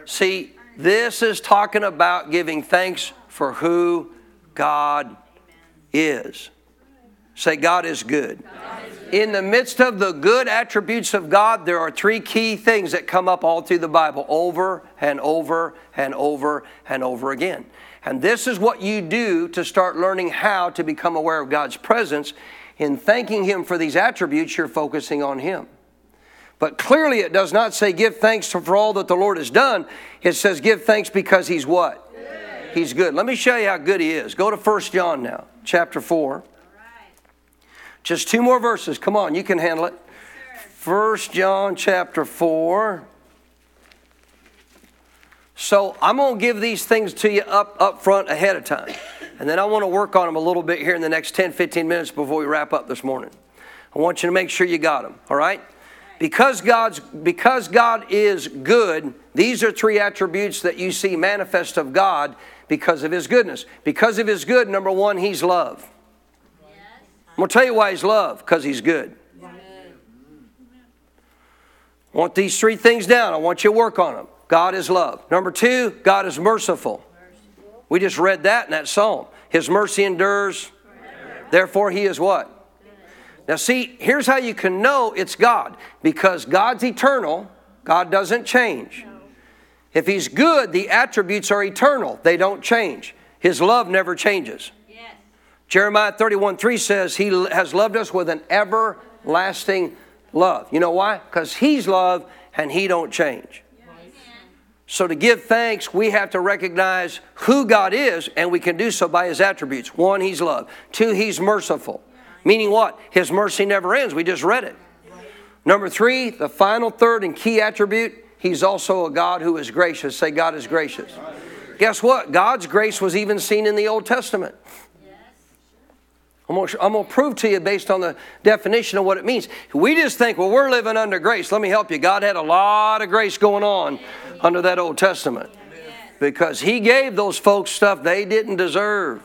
See, this is talking about giving thanks for who God is. Say, God is good. In the midst of the good attributes of God, there are three key things that come up all through the Bible over and over and over and over again. And this is what you do to start learning how to become aware of God's presence. In thanking Him for these attributes, you're focusing on Him. But clearly, it does not say give thanks for all that the Lord has done. It says give thanks because He's what? Good. He's good. Let me show you how good He is. Go to 1 John now, chapter 4. Just two more verses. Come on, you can handle it. First John chapter 4. So I'm going to give these things to you up, up front ahead of time. And then I want to work on them a little bit here in the next 10, 15 minutes before we wrap up this morning. I want you to make sure you got them, all right? Because God's because God is good, these are three attributes that you see manifest of God because of his goodness. Because of his good, number 1, he's love. I'm going to tell you why he's love because he's good. I want these three things down. I want you to work on them. God is love. Number two, God is merciful. We just read that in that psalm. His mercy endures. Therefore, He is what? Now, see, here's how you can know it's God because God's eternal, God doesn't change. If He's good, the attributes are eternal, they don't change. His love never changes. Jeremiah 31 3 says, He has loved us with an everlasting love. You know why? Because He's love and He don't change. So to give thanks, we have to recognize who God is, and we can do so by His attributes. One, He's love. Two, He's merciful. Meaning what? His mercy never ends. We just read it. Number three, the final third and key attribute, He's also a God who is gracious. Say, God is gracious. Guess what? God's grace was even seen in the Old Testament. I'm going, to, prove to you based on the definition of what it means. We just think, well, we're living under grace. Let me help you. God had a lot of grace going on under that Old Testament because He gave those folks stuff they didn't deserve.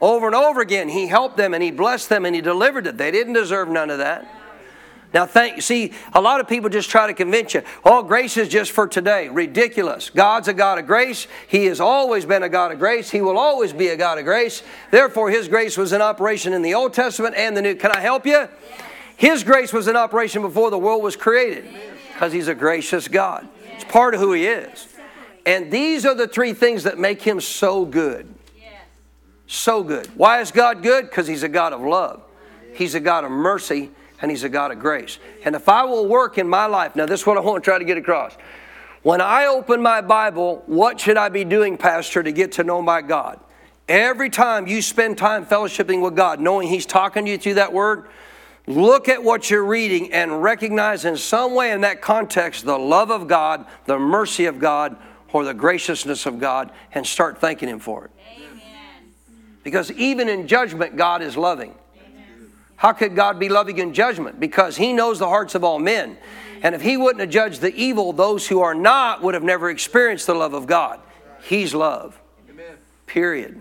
Over and over again, He helped them and He blessed them and He delivered it. They didn't deserve none of that. Now, thank, see, a lot of people just try to convince you, oh, grace is just for today. Ridiculous. God's a God of grace. He has always been a God of grace. He will always be a God of grace. Therefore, His grace was in operation in the Old Testament and the New. Can I help you? His grace was in operation before the world was created because He's a gracious God. It's part of who He is. And these are the three things that make Him so good. So good. Why is God good? Because He's a God of love, He's a God of mercy and He's a God of grace. And if I will work in my life, now this is what I want to try to get across. When I open my Bible, what should I be doing, Pastor, to get to know my God? Every time you spend time fellowshipping with God, knowing He's talking to you through that Word, look at what you're reading and recognize in some way in that context the love of God, the mercy of God, or the graciousness of God, and start thanking Him for it. Amen. Because even in judgment, God is loving. How could God be loving in judgment? Because He knows the hearts of all men. And if He wouldn't have judged the evil, those who are not would have never experienced the love of God. He's love. Period.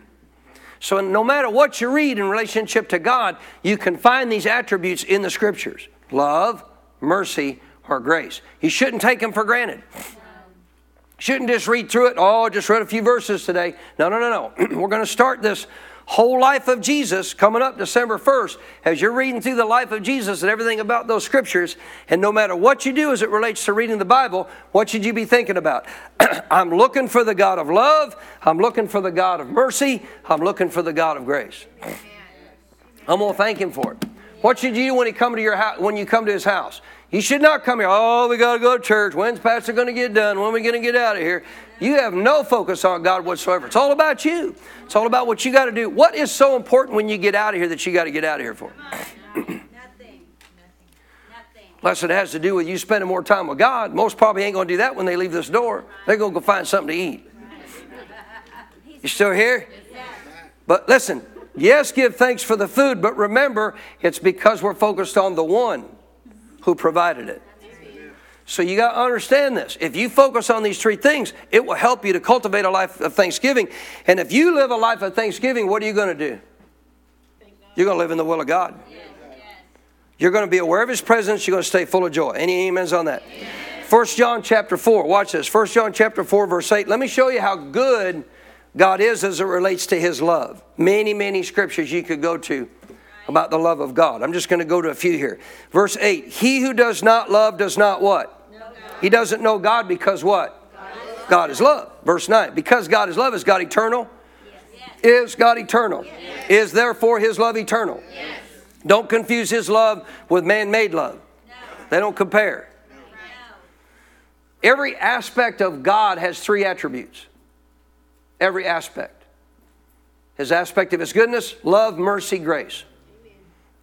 So, no matter what you read in relationship to God, you can find these attributes in the scriptures love, mercy, or grace. You shouldn't take them for granted. Shouldn't just read through it. Oh, just read a few verses today. No, no, no, no. We're going to start this whole life of Jesus coming up December 1st, as you're reading through the life of Jesus and everything about those scriptures, and no matter what you do as it relates to reading the Bible, what should you be thinking about? I'm looking for the God of love, I'm looking for the God of mercy, I'm looking for the God of grace. I'm going to thank Him for it. What should you do when, he come to your house, when you come to His house? You should not come here, oh, we got to go to church. When's Pastor going to get done? When are we going to get out of here? You have no focus on God whatsoever. It's all about you. It's all about what you got to do. What is so important when you get out of here that you got to get out of here for? Nothing. Unless it has to do with you spending more time with God. Most probably ain't going to do that when they leave this door. They're going to go find something to eat. You still here? But listen, yes, give thanks for the food, but remember, it's because we're focused on the one who provided it. So you got to understand this. If you focus on these three things, it will help you to cultivate a life of thanksgiving. And if you live a life of thanksgiving, what are you going to do? You're going to live in the will of God. You're going to be aware of His presence. You're going to stay full of joy. Any amens on that? First John chapter 4. Watch this. First John chapter 4, verse 8. Let me show you how good God is as it relates to His love. Many, many scriptures you could go to about the love of God. I'm just going to go to a few here. Verse 8 He who does not love does not what? He doesn't know God because what? God is love. Verse 9. Because God is love, is God eternal? Is God eternal? Is therefore his love eternal? Don't confuse his love with man made love. They don't compare. Every aspect of God has three attributes. Every aspect. His aspect of his goodness, love, mercy, grace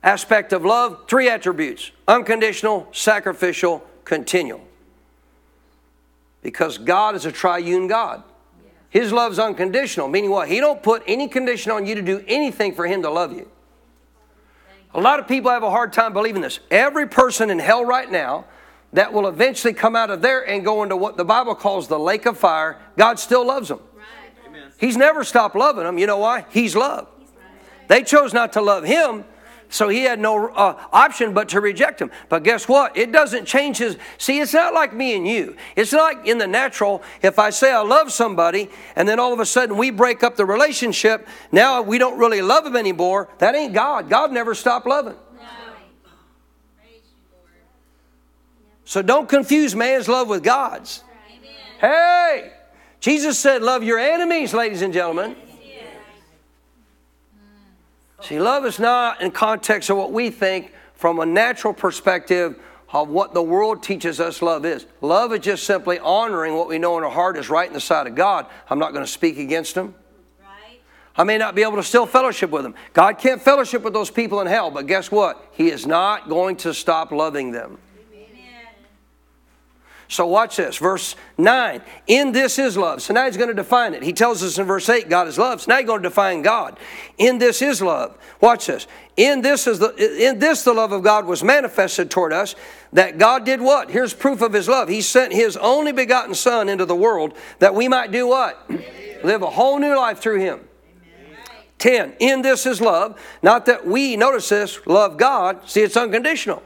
aspect of love, three attributes unconditional, sacrificial, continual. Because God is a triune God. His love's unconditional, meaning what? He don't put any condition on you to do anything for him to love you. A lot of people have a hard time believing this. Every person in hell right now that will eventually come out of there and go into what the Bible calls the lake of fire, God still loves them. He's never stopped loving them. You know why? He's love. They chose not to love him, so he had no uh, option but to reject him. But guess what? It doesn't change his. See, it's not like me and you. It's not like in the natural, if I say I love somebody and then all of a sudden we break up the relationship, now we don't really love him anymore. That ain't God. God never stopped loving. So don't confuse man's love with God's. Hey, Jesus said, Love your enemies, ladies and gentlemen. See, love is not in context of what we think from a natural perspective of what the world teaches us love is. Love is just simply honoring what we know in our heart is right in the sight of God. I'm not going to speak against them. I may not be able to still fellowship with them. God can't fellowship with those people in hell, but guess what? He is not going to stop loving them. So watch this. Verse 9. In this is love. So now he's going to define it. He tells us in verse 8, God is love. So now he's going to define God. In this is love. Watch this. In this is the in this the love of God was manifested toward us, that God did what? Here's proof of his love. He sent his only begotten Son into the world that we might do what? Live a whole new life through him. 10. In this is love. Not that we, notice this, love God. See, it's unconditional.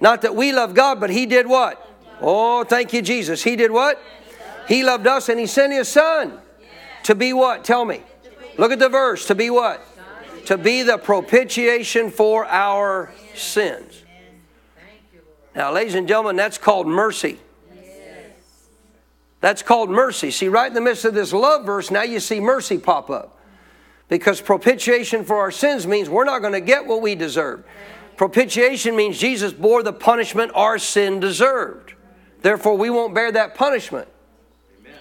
Not that we love God, but he did what? Oh, thank you, Jesus. He did what? He loved us and He sent His Son to be what? Tell me. Look at the verse. To be what? To be the propitiation for our sins. Now, ladies and gentlemen, that's called mercy. That's called mercy. See, right in the midst of this love verse, now you see mercy pop up. Because propitiation for our sins means we're not going to get what we deserve. Propitiation means Jesus bore the punishment our sin deserved. Therefore, we won't bear that punishment.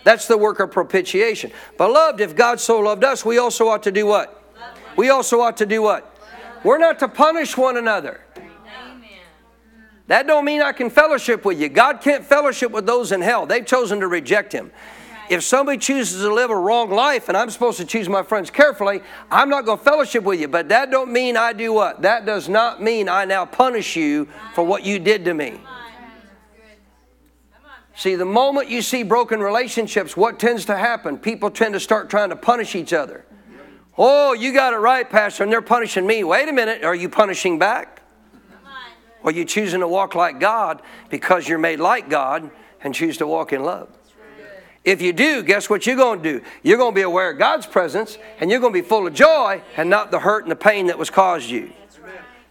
That's the work of propitiation. Beloved, if God so loved us, we also ought to do what? We also ought to do what? We're not to punish one another. That don't mean I can fellowship with you. God can't fellowship with those in hell. They've chosen to reject him. If somebody chooses to live a wrong life and I'm supposed to choose my friends carefully, I'm not going to fellowship with you. But that don't mean I do what? That does not mean I now punish you for what you did to me. See, the moment you see broken relationships, what tends to happen? People tend to start trying to punish each other. Oh, you got it right, Pastor, and they're punishing me. Wait a minute, are you punishing back? Or are you choosing to walk like God because you're made like God and choose to walk in love? If you do, guess what you're going to do? You're going to be aware of God's presence and you're going to be full of joy and not the hurt and the pain that was caused you.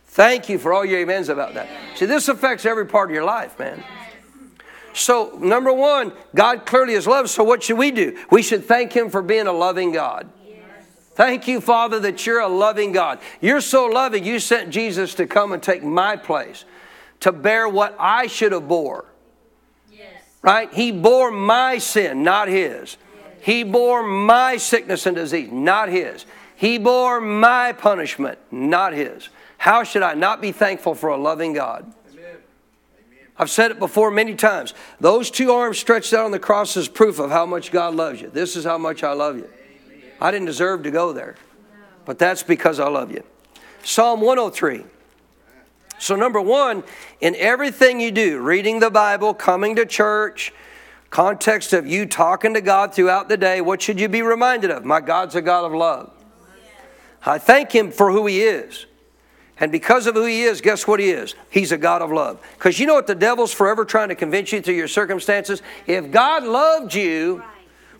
Thank you for all your amens about that. See, this affects every part of your life, man. So, number one, God clearly is love. So, what should we do? We should thank Him for being a loving God. Thank you, Father, that you're a loving God. You're so loving, you sent Jesus to come and take my place, to bear what I should have bore. Yes. Right? He bore my sin, not his. Yes. He bore my sickness and disease, not his. He bore my punishment, not his. How should I not be thankful for a loving God? I've said it before many times. Those two arms stretched out on the cross is proof of how much God loves you. This is how much I love you. I didn't deserve to go there, but that's because I love you. Psalm 103. So, number one, in everything you do, reading the Bible, coming to church, context of you talking to God throughout the day, what should you be reminded of? My God's a God of love. I thank Him for who He is. And because of who he is, guess what he is? He's a God of love. Because you know what the devil's forever trying to convince you through your circumstances? If God loved you,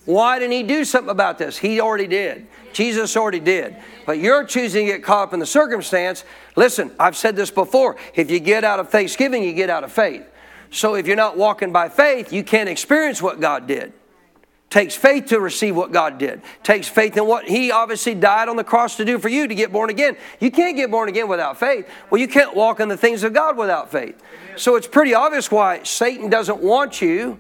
why didn't he do something about this? He already did. Jesus already did. But you're choosing to get caught up in the circumstance. Listen, I've said this before. If you get out of thanksgiving, you get out of faith. So if you're not walking by faith, you can't experience what God did. Takes faith to receive what God did. Takes faith in what He obviously died on the cross to do for you to get born again. You can't get born again without faith. Well, you can't walk in the things of God without faith. So it's pretty obvious why Satan doesn't want you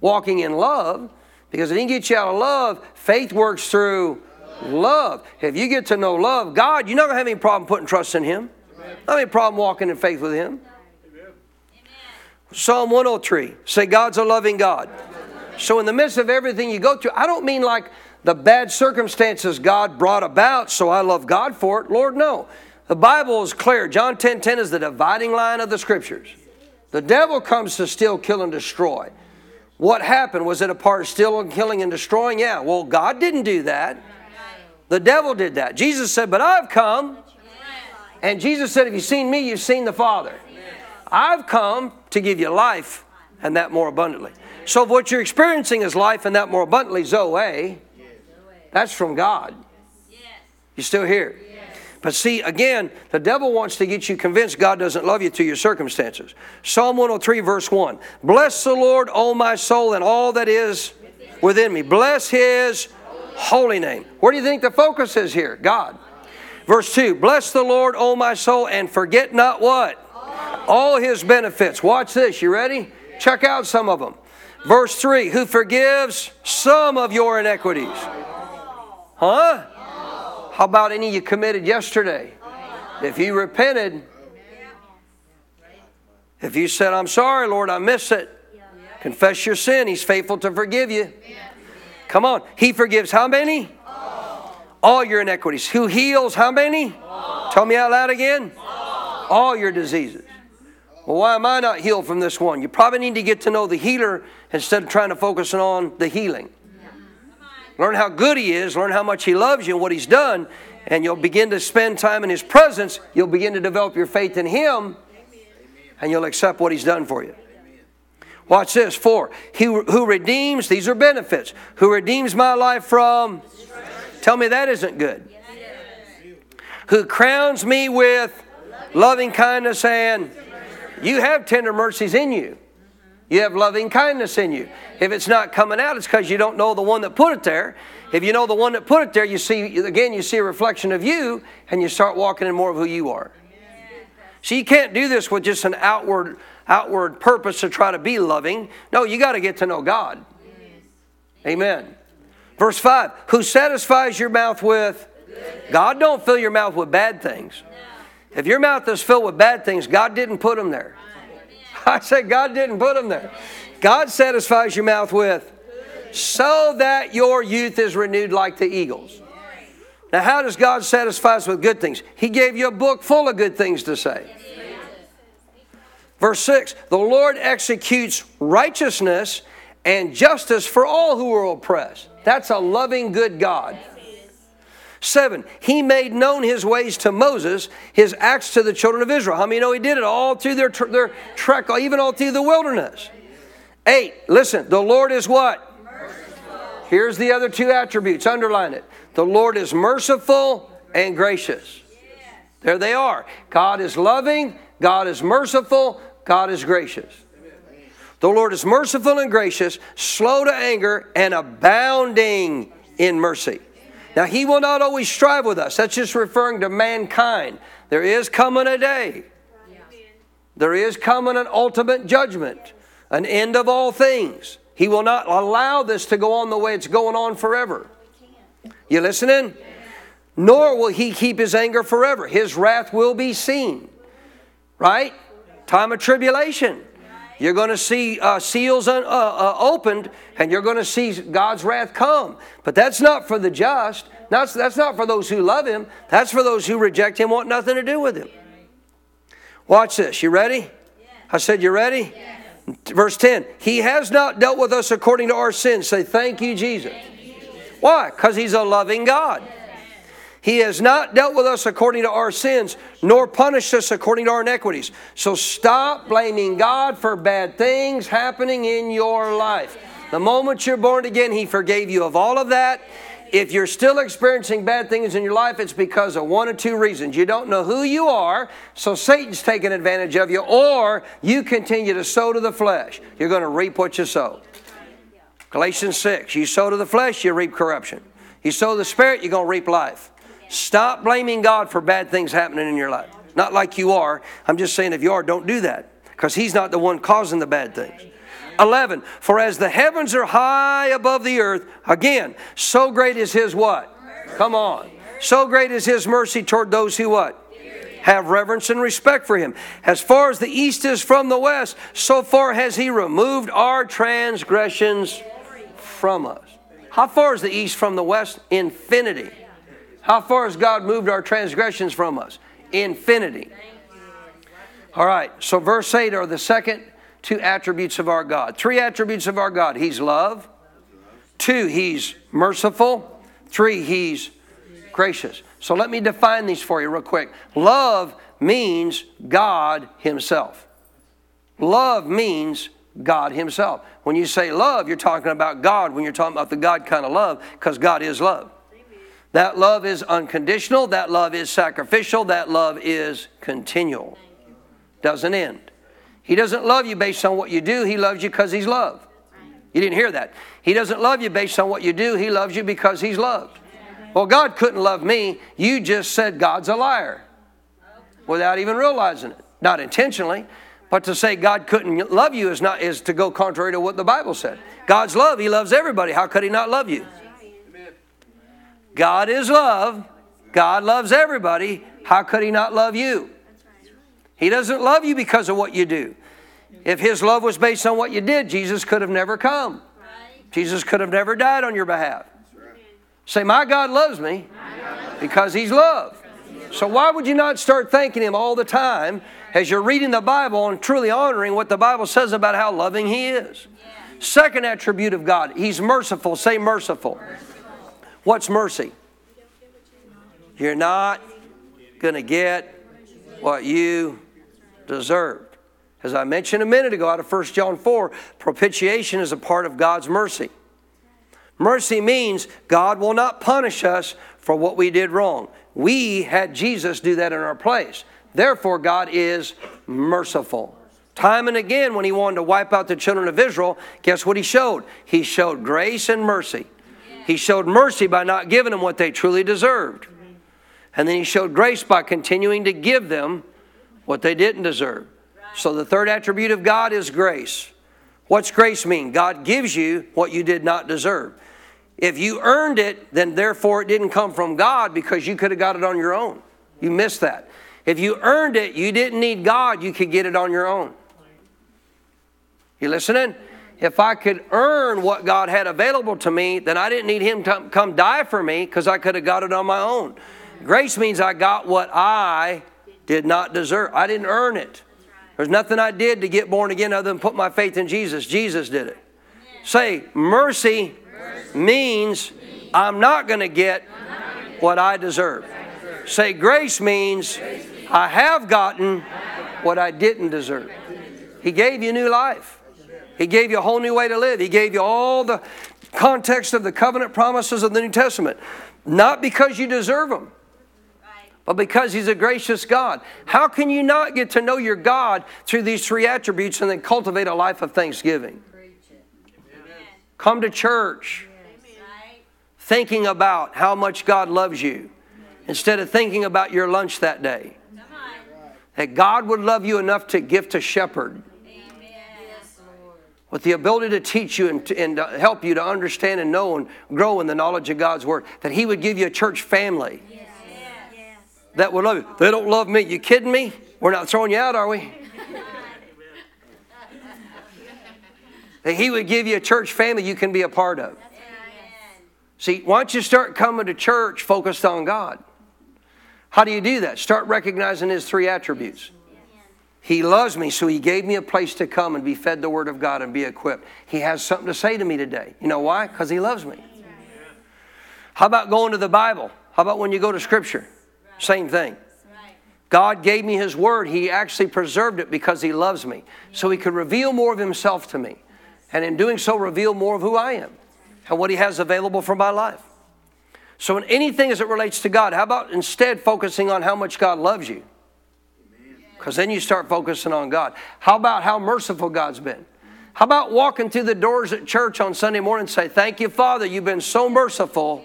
walking in love because if he can get you out of love, faith works through love. If you get to know love, God, you're not going to have any problem putting trust in Him. Not any problem walking in faith with Him. Psalm 103 say, God's a loving God. So, in the midst of everything you go through, I don't mean like the bad circumstances God brought about, so I love God for it. Lord, no. The Bible is clear. John 10 10 is the dividing line of the scriptures. The devil comes to steal, kill, and destroy. What happened? Was it a part of stealing, killing, and destroying? Yeah. Well, God didn't do that. The devil did that. Jesus said, But I've come. And Jesus said, If you've seen me, you've seen the Father. I've come to give you life and that more abundantly. So if what you're experiencing is life and that more abundantly, Zoe, that's from God. You still here? But see, again, the devil wants to get you convinced God doesn't love you through your circumstances. Psalm 103, verse 1 Bless the Lord, O my soul, and all that is within me. Bless his holy name. Where do you think the focus is here? God. Verse 2 Bless the Lord, O my soul, and forget not what? All his benefits. Watch this. You ready? Check out some of them. Verse 3 Who forgives some of your iniquities. Huh? How about any you committed yesterday? If you repented, if you said, I'm sorry, Lord, I miss it, confess your sin. He's faithful to forgive you. Come on. He forgives how many? All your iniquities. Who heals how many? Tell me out loud again. All your diseases. Well, why am I not healed from this one? You probably need to get to know the healer instead of trying to focus on the healing. Learn how good He is, learn how much He loves you and what He's done, and you'll begin to spend time in His presence. You'll begin to develop your faith in Him, and you'll accept what He's done for you. Watch this. Four. He who redeems, these are benefits, who redeems my life from. Tell me that isn't good. Who crowns me with loving kindness and. You have tender mercies in you. You have loving kindness in you. If it's not coming out, it's because you don't know the one that put it there. If you know the one that put it there, you see, again, you see a reflection of you and you start walking in more of who you are. So you can't do this with just an outward, outward purpose to try to be loving. No, you got to get to know God. Amen. Verse 5 Who satisfies your mouth with? God don't fill your mouth with bad things. If your mouth is filled with bad things, God didn't put them there. I said, God didn't put them there. God satisfies your mouth with so that your youth is renewed like the eagles. Now, how does God satisfy us with good things? He gave you a book full of good things to say. Verse 6 The Lord executes righteousness and justice for all who are oppressed. That's a loving, good God. Seven, he made known his ways to Moses, his acts to the children of Israel. How many know he did it all through their, their trek, even all through the wilderness? Eight, listen, the Lord is what? Merciful. Here's the other two attributes, underline it. The Lord is merciful and gracious. There they are. God is loving, God is merciful, God is gracious. The Lord is merciful and gracious, slow to anger, and abounding in mercy. Now, He will not always strive with us. That's just referring to mankind. There is coming a day, there is coming an ultimate judgment, an end of all things. He will not allow this to go on the way it's going on forever. You listening? Nor will He keep His anger forever. His wrath will be seen. Right? Time of tribulation. You're going to see uh, seals un, uh, uh, opened, and you're going to see God's wrath come. But that's not for the just. That's, that's not for those who love Him. That's for those who reject Him, want nothing to do with Him. Watch this. You ready? I said, You ready? Verse 10 He has not dealt with us according to our sins. Say, Thank you, Jesus. Why? Because He's a loving God. He has not dealt with us according to our sins, nor punished us according to our iniquities. So stop blaming God for bad things happening in your life. The moment you're born again, He forgave you of all of that. If you're still experiencing bad things in your life, it's because of one or two reasons. You don't know who you are, so Satan's taking advantage of you, or you continue to sow to the flesh. You're going to reap what you sow. Galatians 6 You sow to the flesh, you reap corruption. You sow the spirit, you're going to reap life. Stop blaming God for bad things happening in your life. Not like you are. I'm just saying if you are, don't do that because He's not the one causing the bad things. 11. For as the heavens are high above the earth, again, so great is His what? Come on. So great is His mercy toward those who what? have reverence and respect for him. As far as the east is from the west, so far has he removed our transgressions from us. How far is the east from the west? Infinity. How far has God moved our transgressions from us? Infinity. All right, so verse 8 are the second two attributes of our God. Three attributes of our God He's love, two, He's merciful, three, He's gracious. So let me define these for you real quick. Love means God Himself. Love means God Himself. When you say love, you're talking about God when you're talking about the God kind of love, because God is love. That love is unconditional, that love is sacrificial, that love is continual. Doesn't end. He doesn't love you based on what you do, He loves you because He's love. You didn't hear that. He doesn't love you based on what you do, He loves you because He's loved. Well, God couldn't love me. You just said God's a liar without even realizing it. Not intentionally, but to say God couldn't love you is not is to go contrary to what the Bible said. God's love, He loves everybody. How could He not love you? God is love. God loves everybody. How could He not love you? He doesn't love you because of what you do. If His love was based on what you did, Jesus could have never come. Jesus could have never died on your behalf. Say, My God loves me because He's love. So why would you not start thanking Him all the time as you're reading the Bible and truly honoring what the Bible says about how loving He is? Second attribute of God, He's merciful. Say merciful. What's mercy? You're not going to get what you deserved. As I mentioned a minute ago out of 1 John 4, propitiation is a part of God's mercy. Mercy means God will not punish us for what we did wrong. We had Jesus do that in our place. Therefore, God is merciful. Time and again, when He wanted to wipe out the children of Israel, guess what He showed? He showed grace and mercy. He showed mercy by not giving them what they truly deserved. And then He showed grace by continuing to give them what they didn't deserve. So the third attribute of God is grace. What's grace mean? God gives you what you did not deserve. If you earned it, then therefore it didn't come from God because you could have got it on your own. You missed that. If you earned it, you didn't need God, you could get it on your own. You listening? If I could earn what God had available to me, then I didn't need Him to come die for me because I could have got it on my own. Grace means I got what I did not deserve. I didn't earn it. There's nothing I did to get born again other than put my faith in Jesus. Jesus did it. Say, mercy, means I'm not going to get what I deserve. Say, grace means I have gotten what I didn't deserve. He gave you new life. He gave you a whole new way to live. He gave you all the context of the covenant promises of the New Testament. Not because you deserve them, but because He's a gracious God. How can you not get to know your God through these three attributes and then cultivate a life of thanksgiving? Come to church thinking about how much God loves you instead of thinking about your lunch that day. That God would love you enough to gift a shepherd with the ability to teach you and, to, and uh, help you to understand and know and grow in the knowledge of God's Word. That He would give you a church family that would love you. They don't love me. You kidding me? We're not throwing you out, are we? that He would give you a church family you can be a part of. See, once you start coming to church focused on God, how do you do that? Start recognizing His three attributes. He loves me, so He gave me a place to come and be fed the Word of God and be equipped. He has something to say to me today. You know why? Because He loves me. How about going to the Bible? How about when you go to Scripture? Same thing. God gave me His Word. He actually preserved it because He loves me. So He could reveal more of Himself to me. And in doing so, reveal more of who I am and what He has available for my life. So, in anything as it relates to God, how about instead focusing on how much God loves you? Because then you start focusing on God. How about how merciful God's been? How about walking through the doors at church on Sunday morning and say, Thank you, Father, you've been so merciful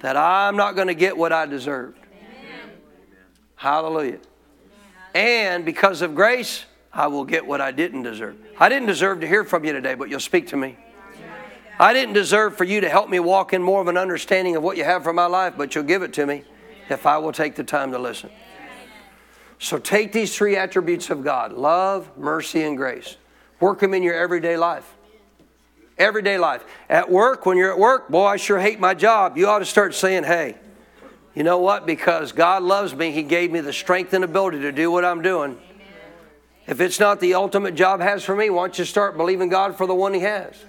that I'm not going to get what I deserved. Hallelujah. And because of grace, I will get what I didn't deserve. I didn't deserve to hear from you today, but you'll speak to me. I didn't deserve for you to help me walk in more of an understanding of what you have for my life, but you'll give it to me if I will take the time to listen. So take these three attributes of God love, mercy, and grace. Work them in your everyday life. Everyday life. At work, when you're at work, boy, I sure hate my job. You ought to start saying, hey, you know what? Because God loves me, He gave me the strength and ability to do what I'm doing. If it's not the ultimate job has for me, why don't you start believing God for the one He has?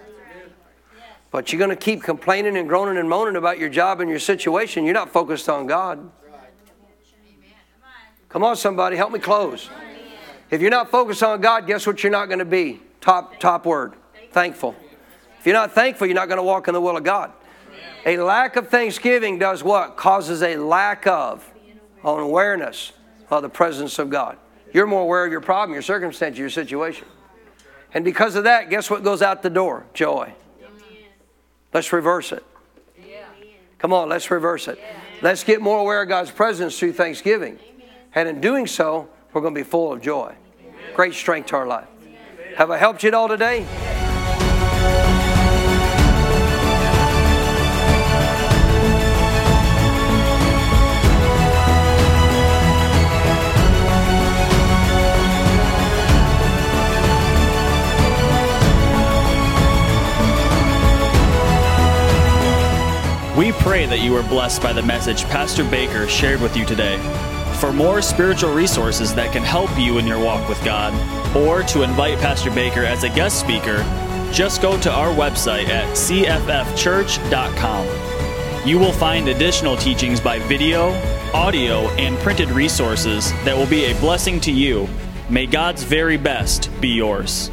But you're going to keep complaining and groaning and moaning about your job and your situation. You're not focused on God. Come on, somebody, help me close. If you're not focused on God, guess what you're not going to be? Top, top word thankful. If you're not thankful, you're not going to walk in the will of God. A lack of thanksgiving does what? Causes a lack of an awareness of the presence of God. You're more aware of your problem, your circumstance, your situation. And because of that, guess what goes out the door? Joy. Let's reverse it. Come on, let's reverse it. Let's get more aware of God's presence through thanksgiving. And in doing so, we're going to be full of joy. Great strength to our life. Have I helped you at all today? We pray that you were blessed by the message Pastor Baker shared with you today. For more spiritual resources that can help you in your walk with God, or to invite Pastor Baker as a guest speaker, just go to our website at cffchurch.com. You will find additional teachings by video, audio, and printed resources that will be a blessing to you. May God's very best be yours.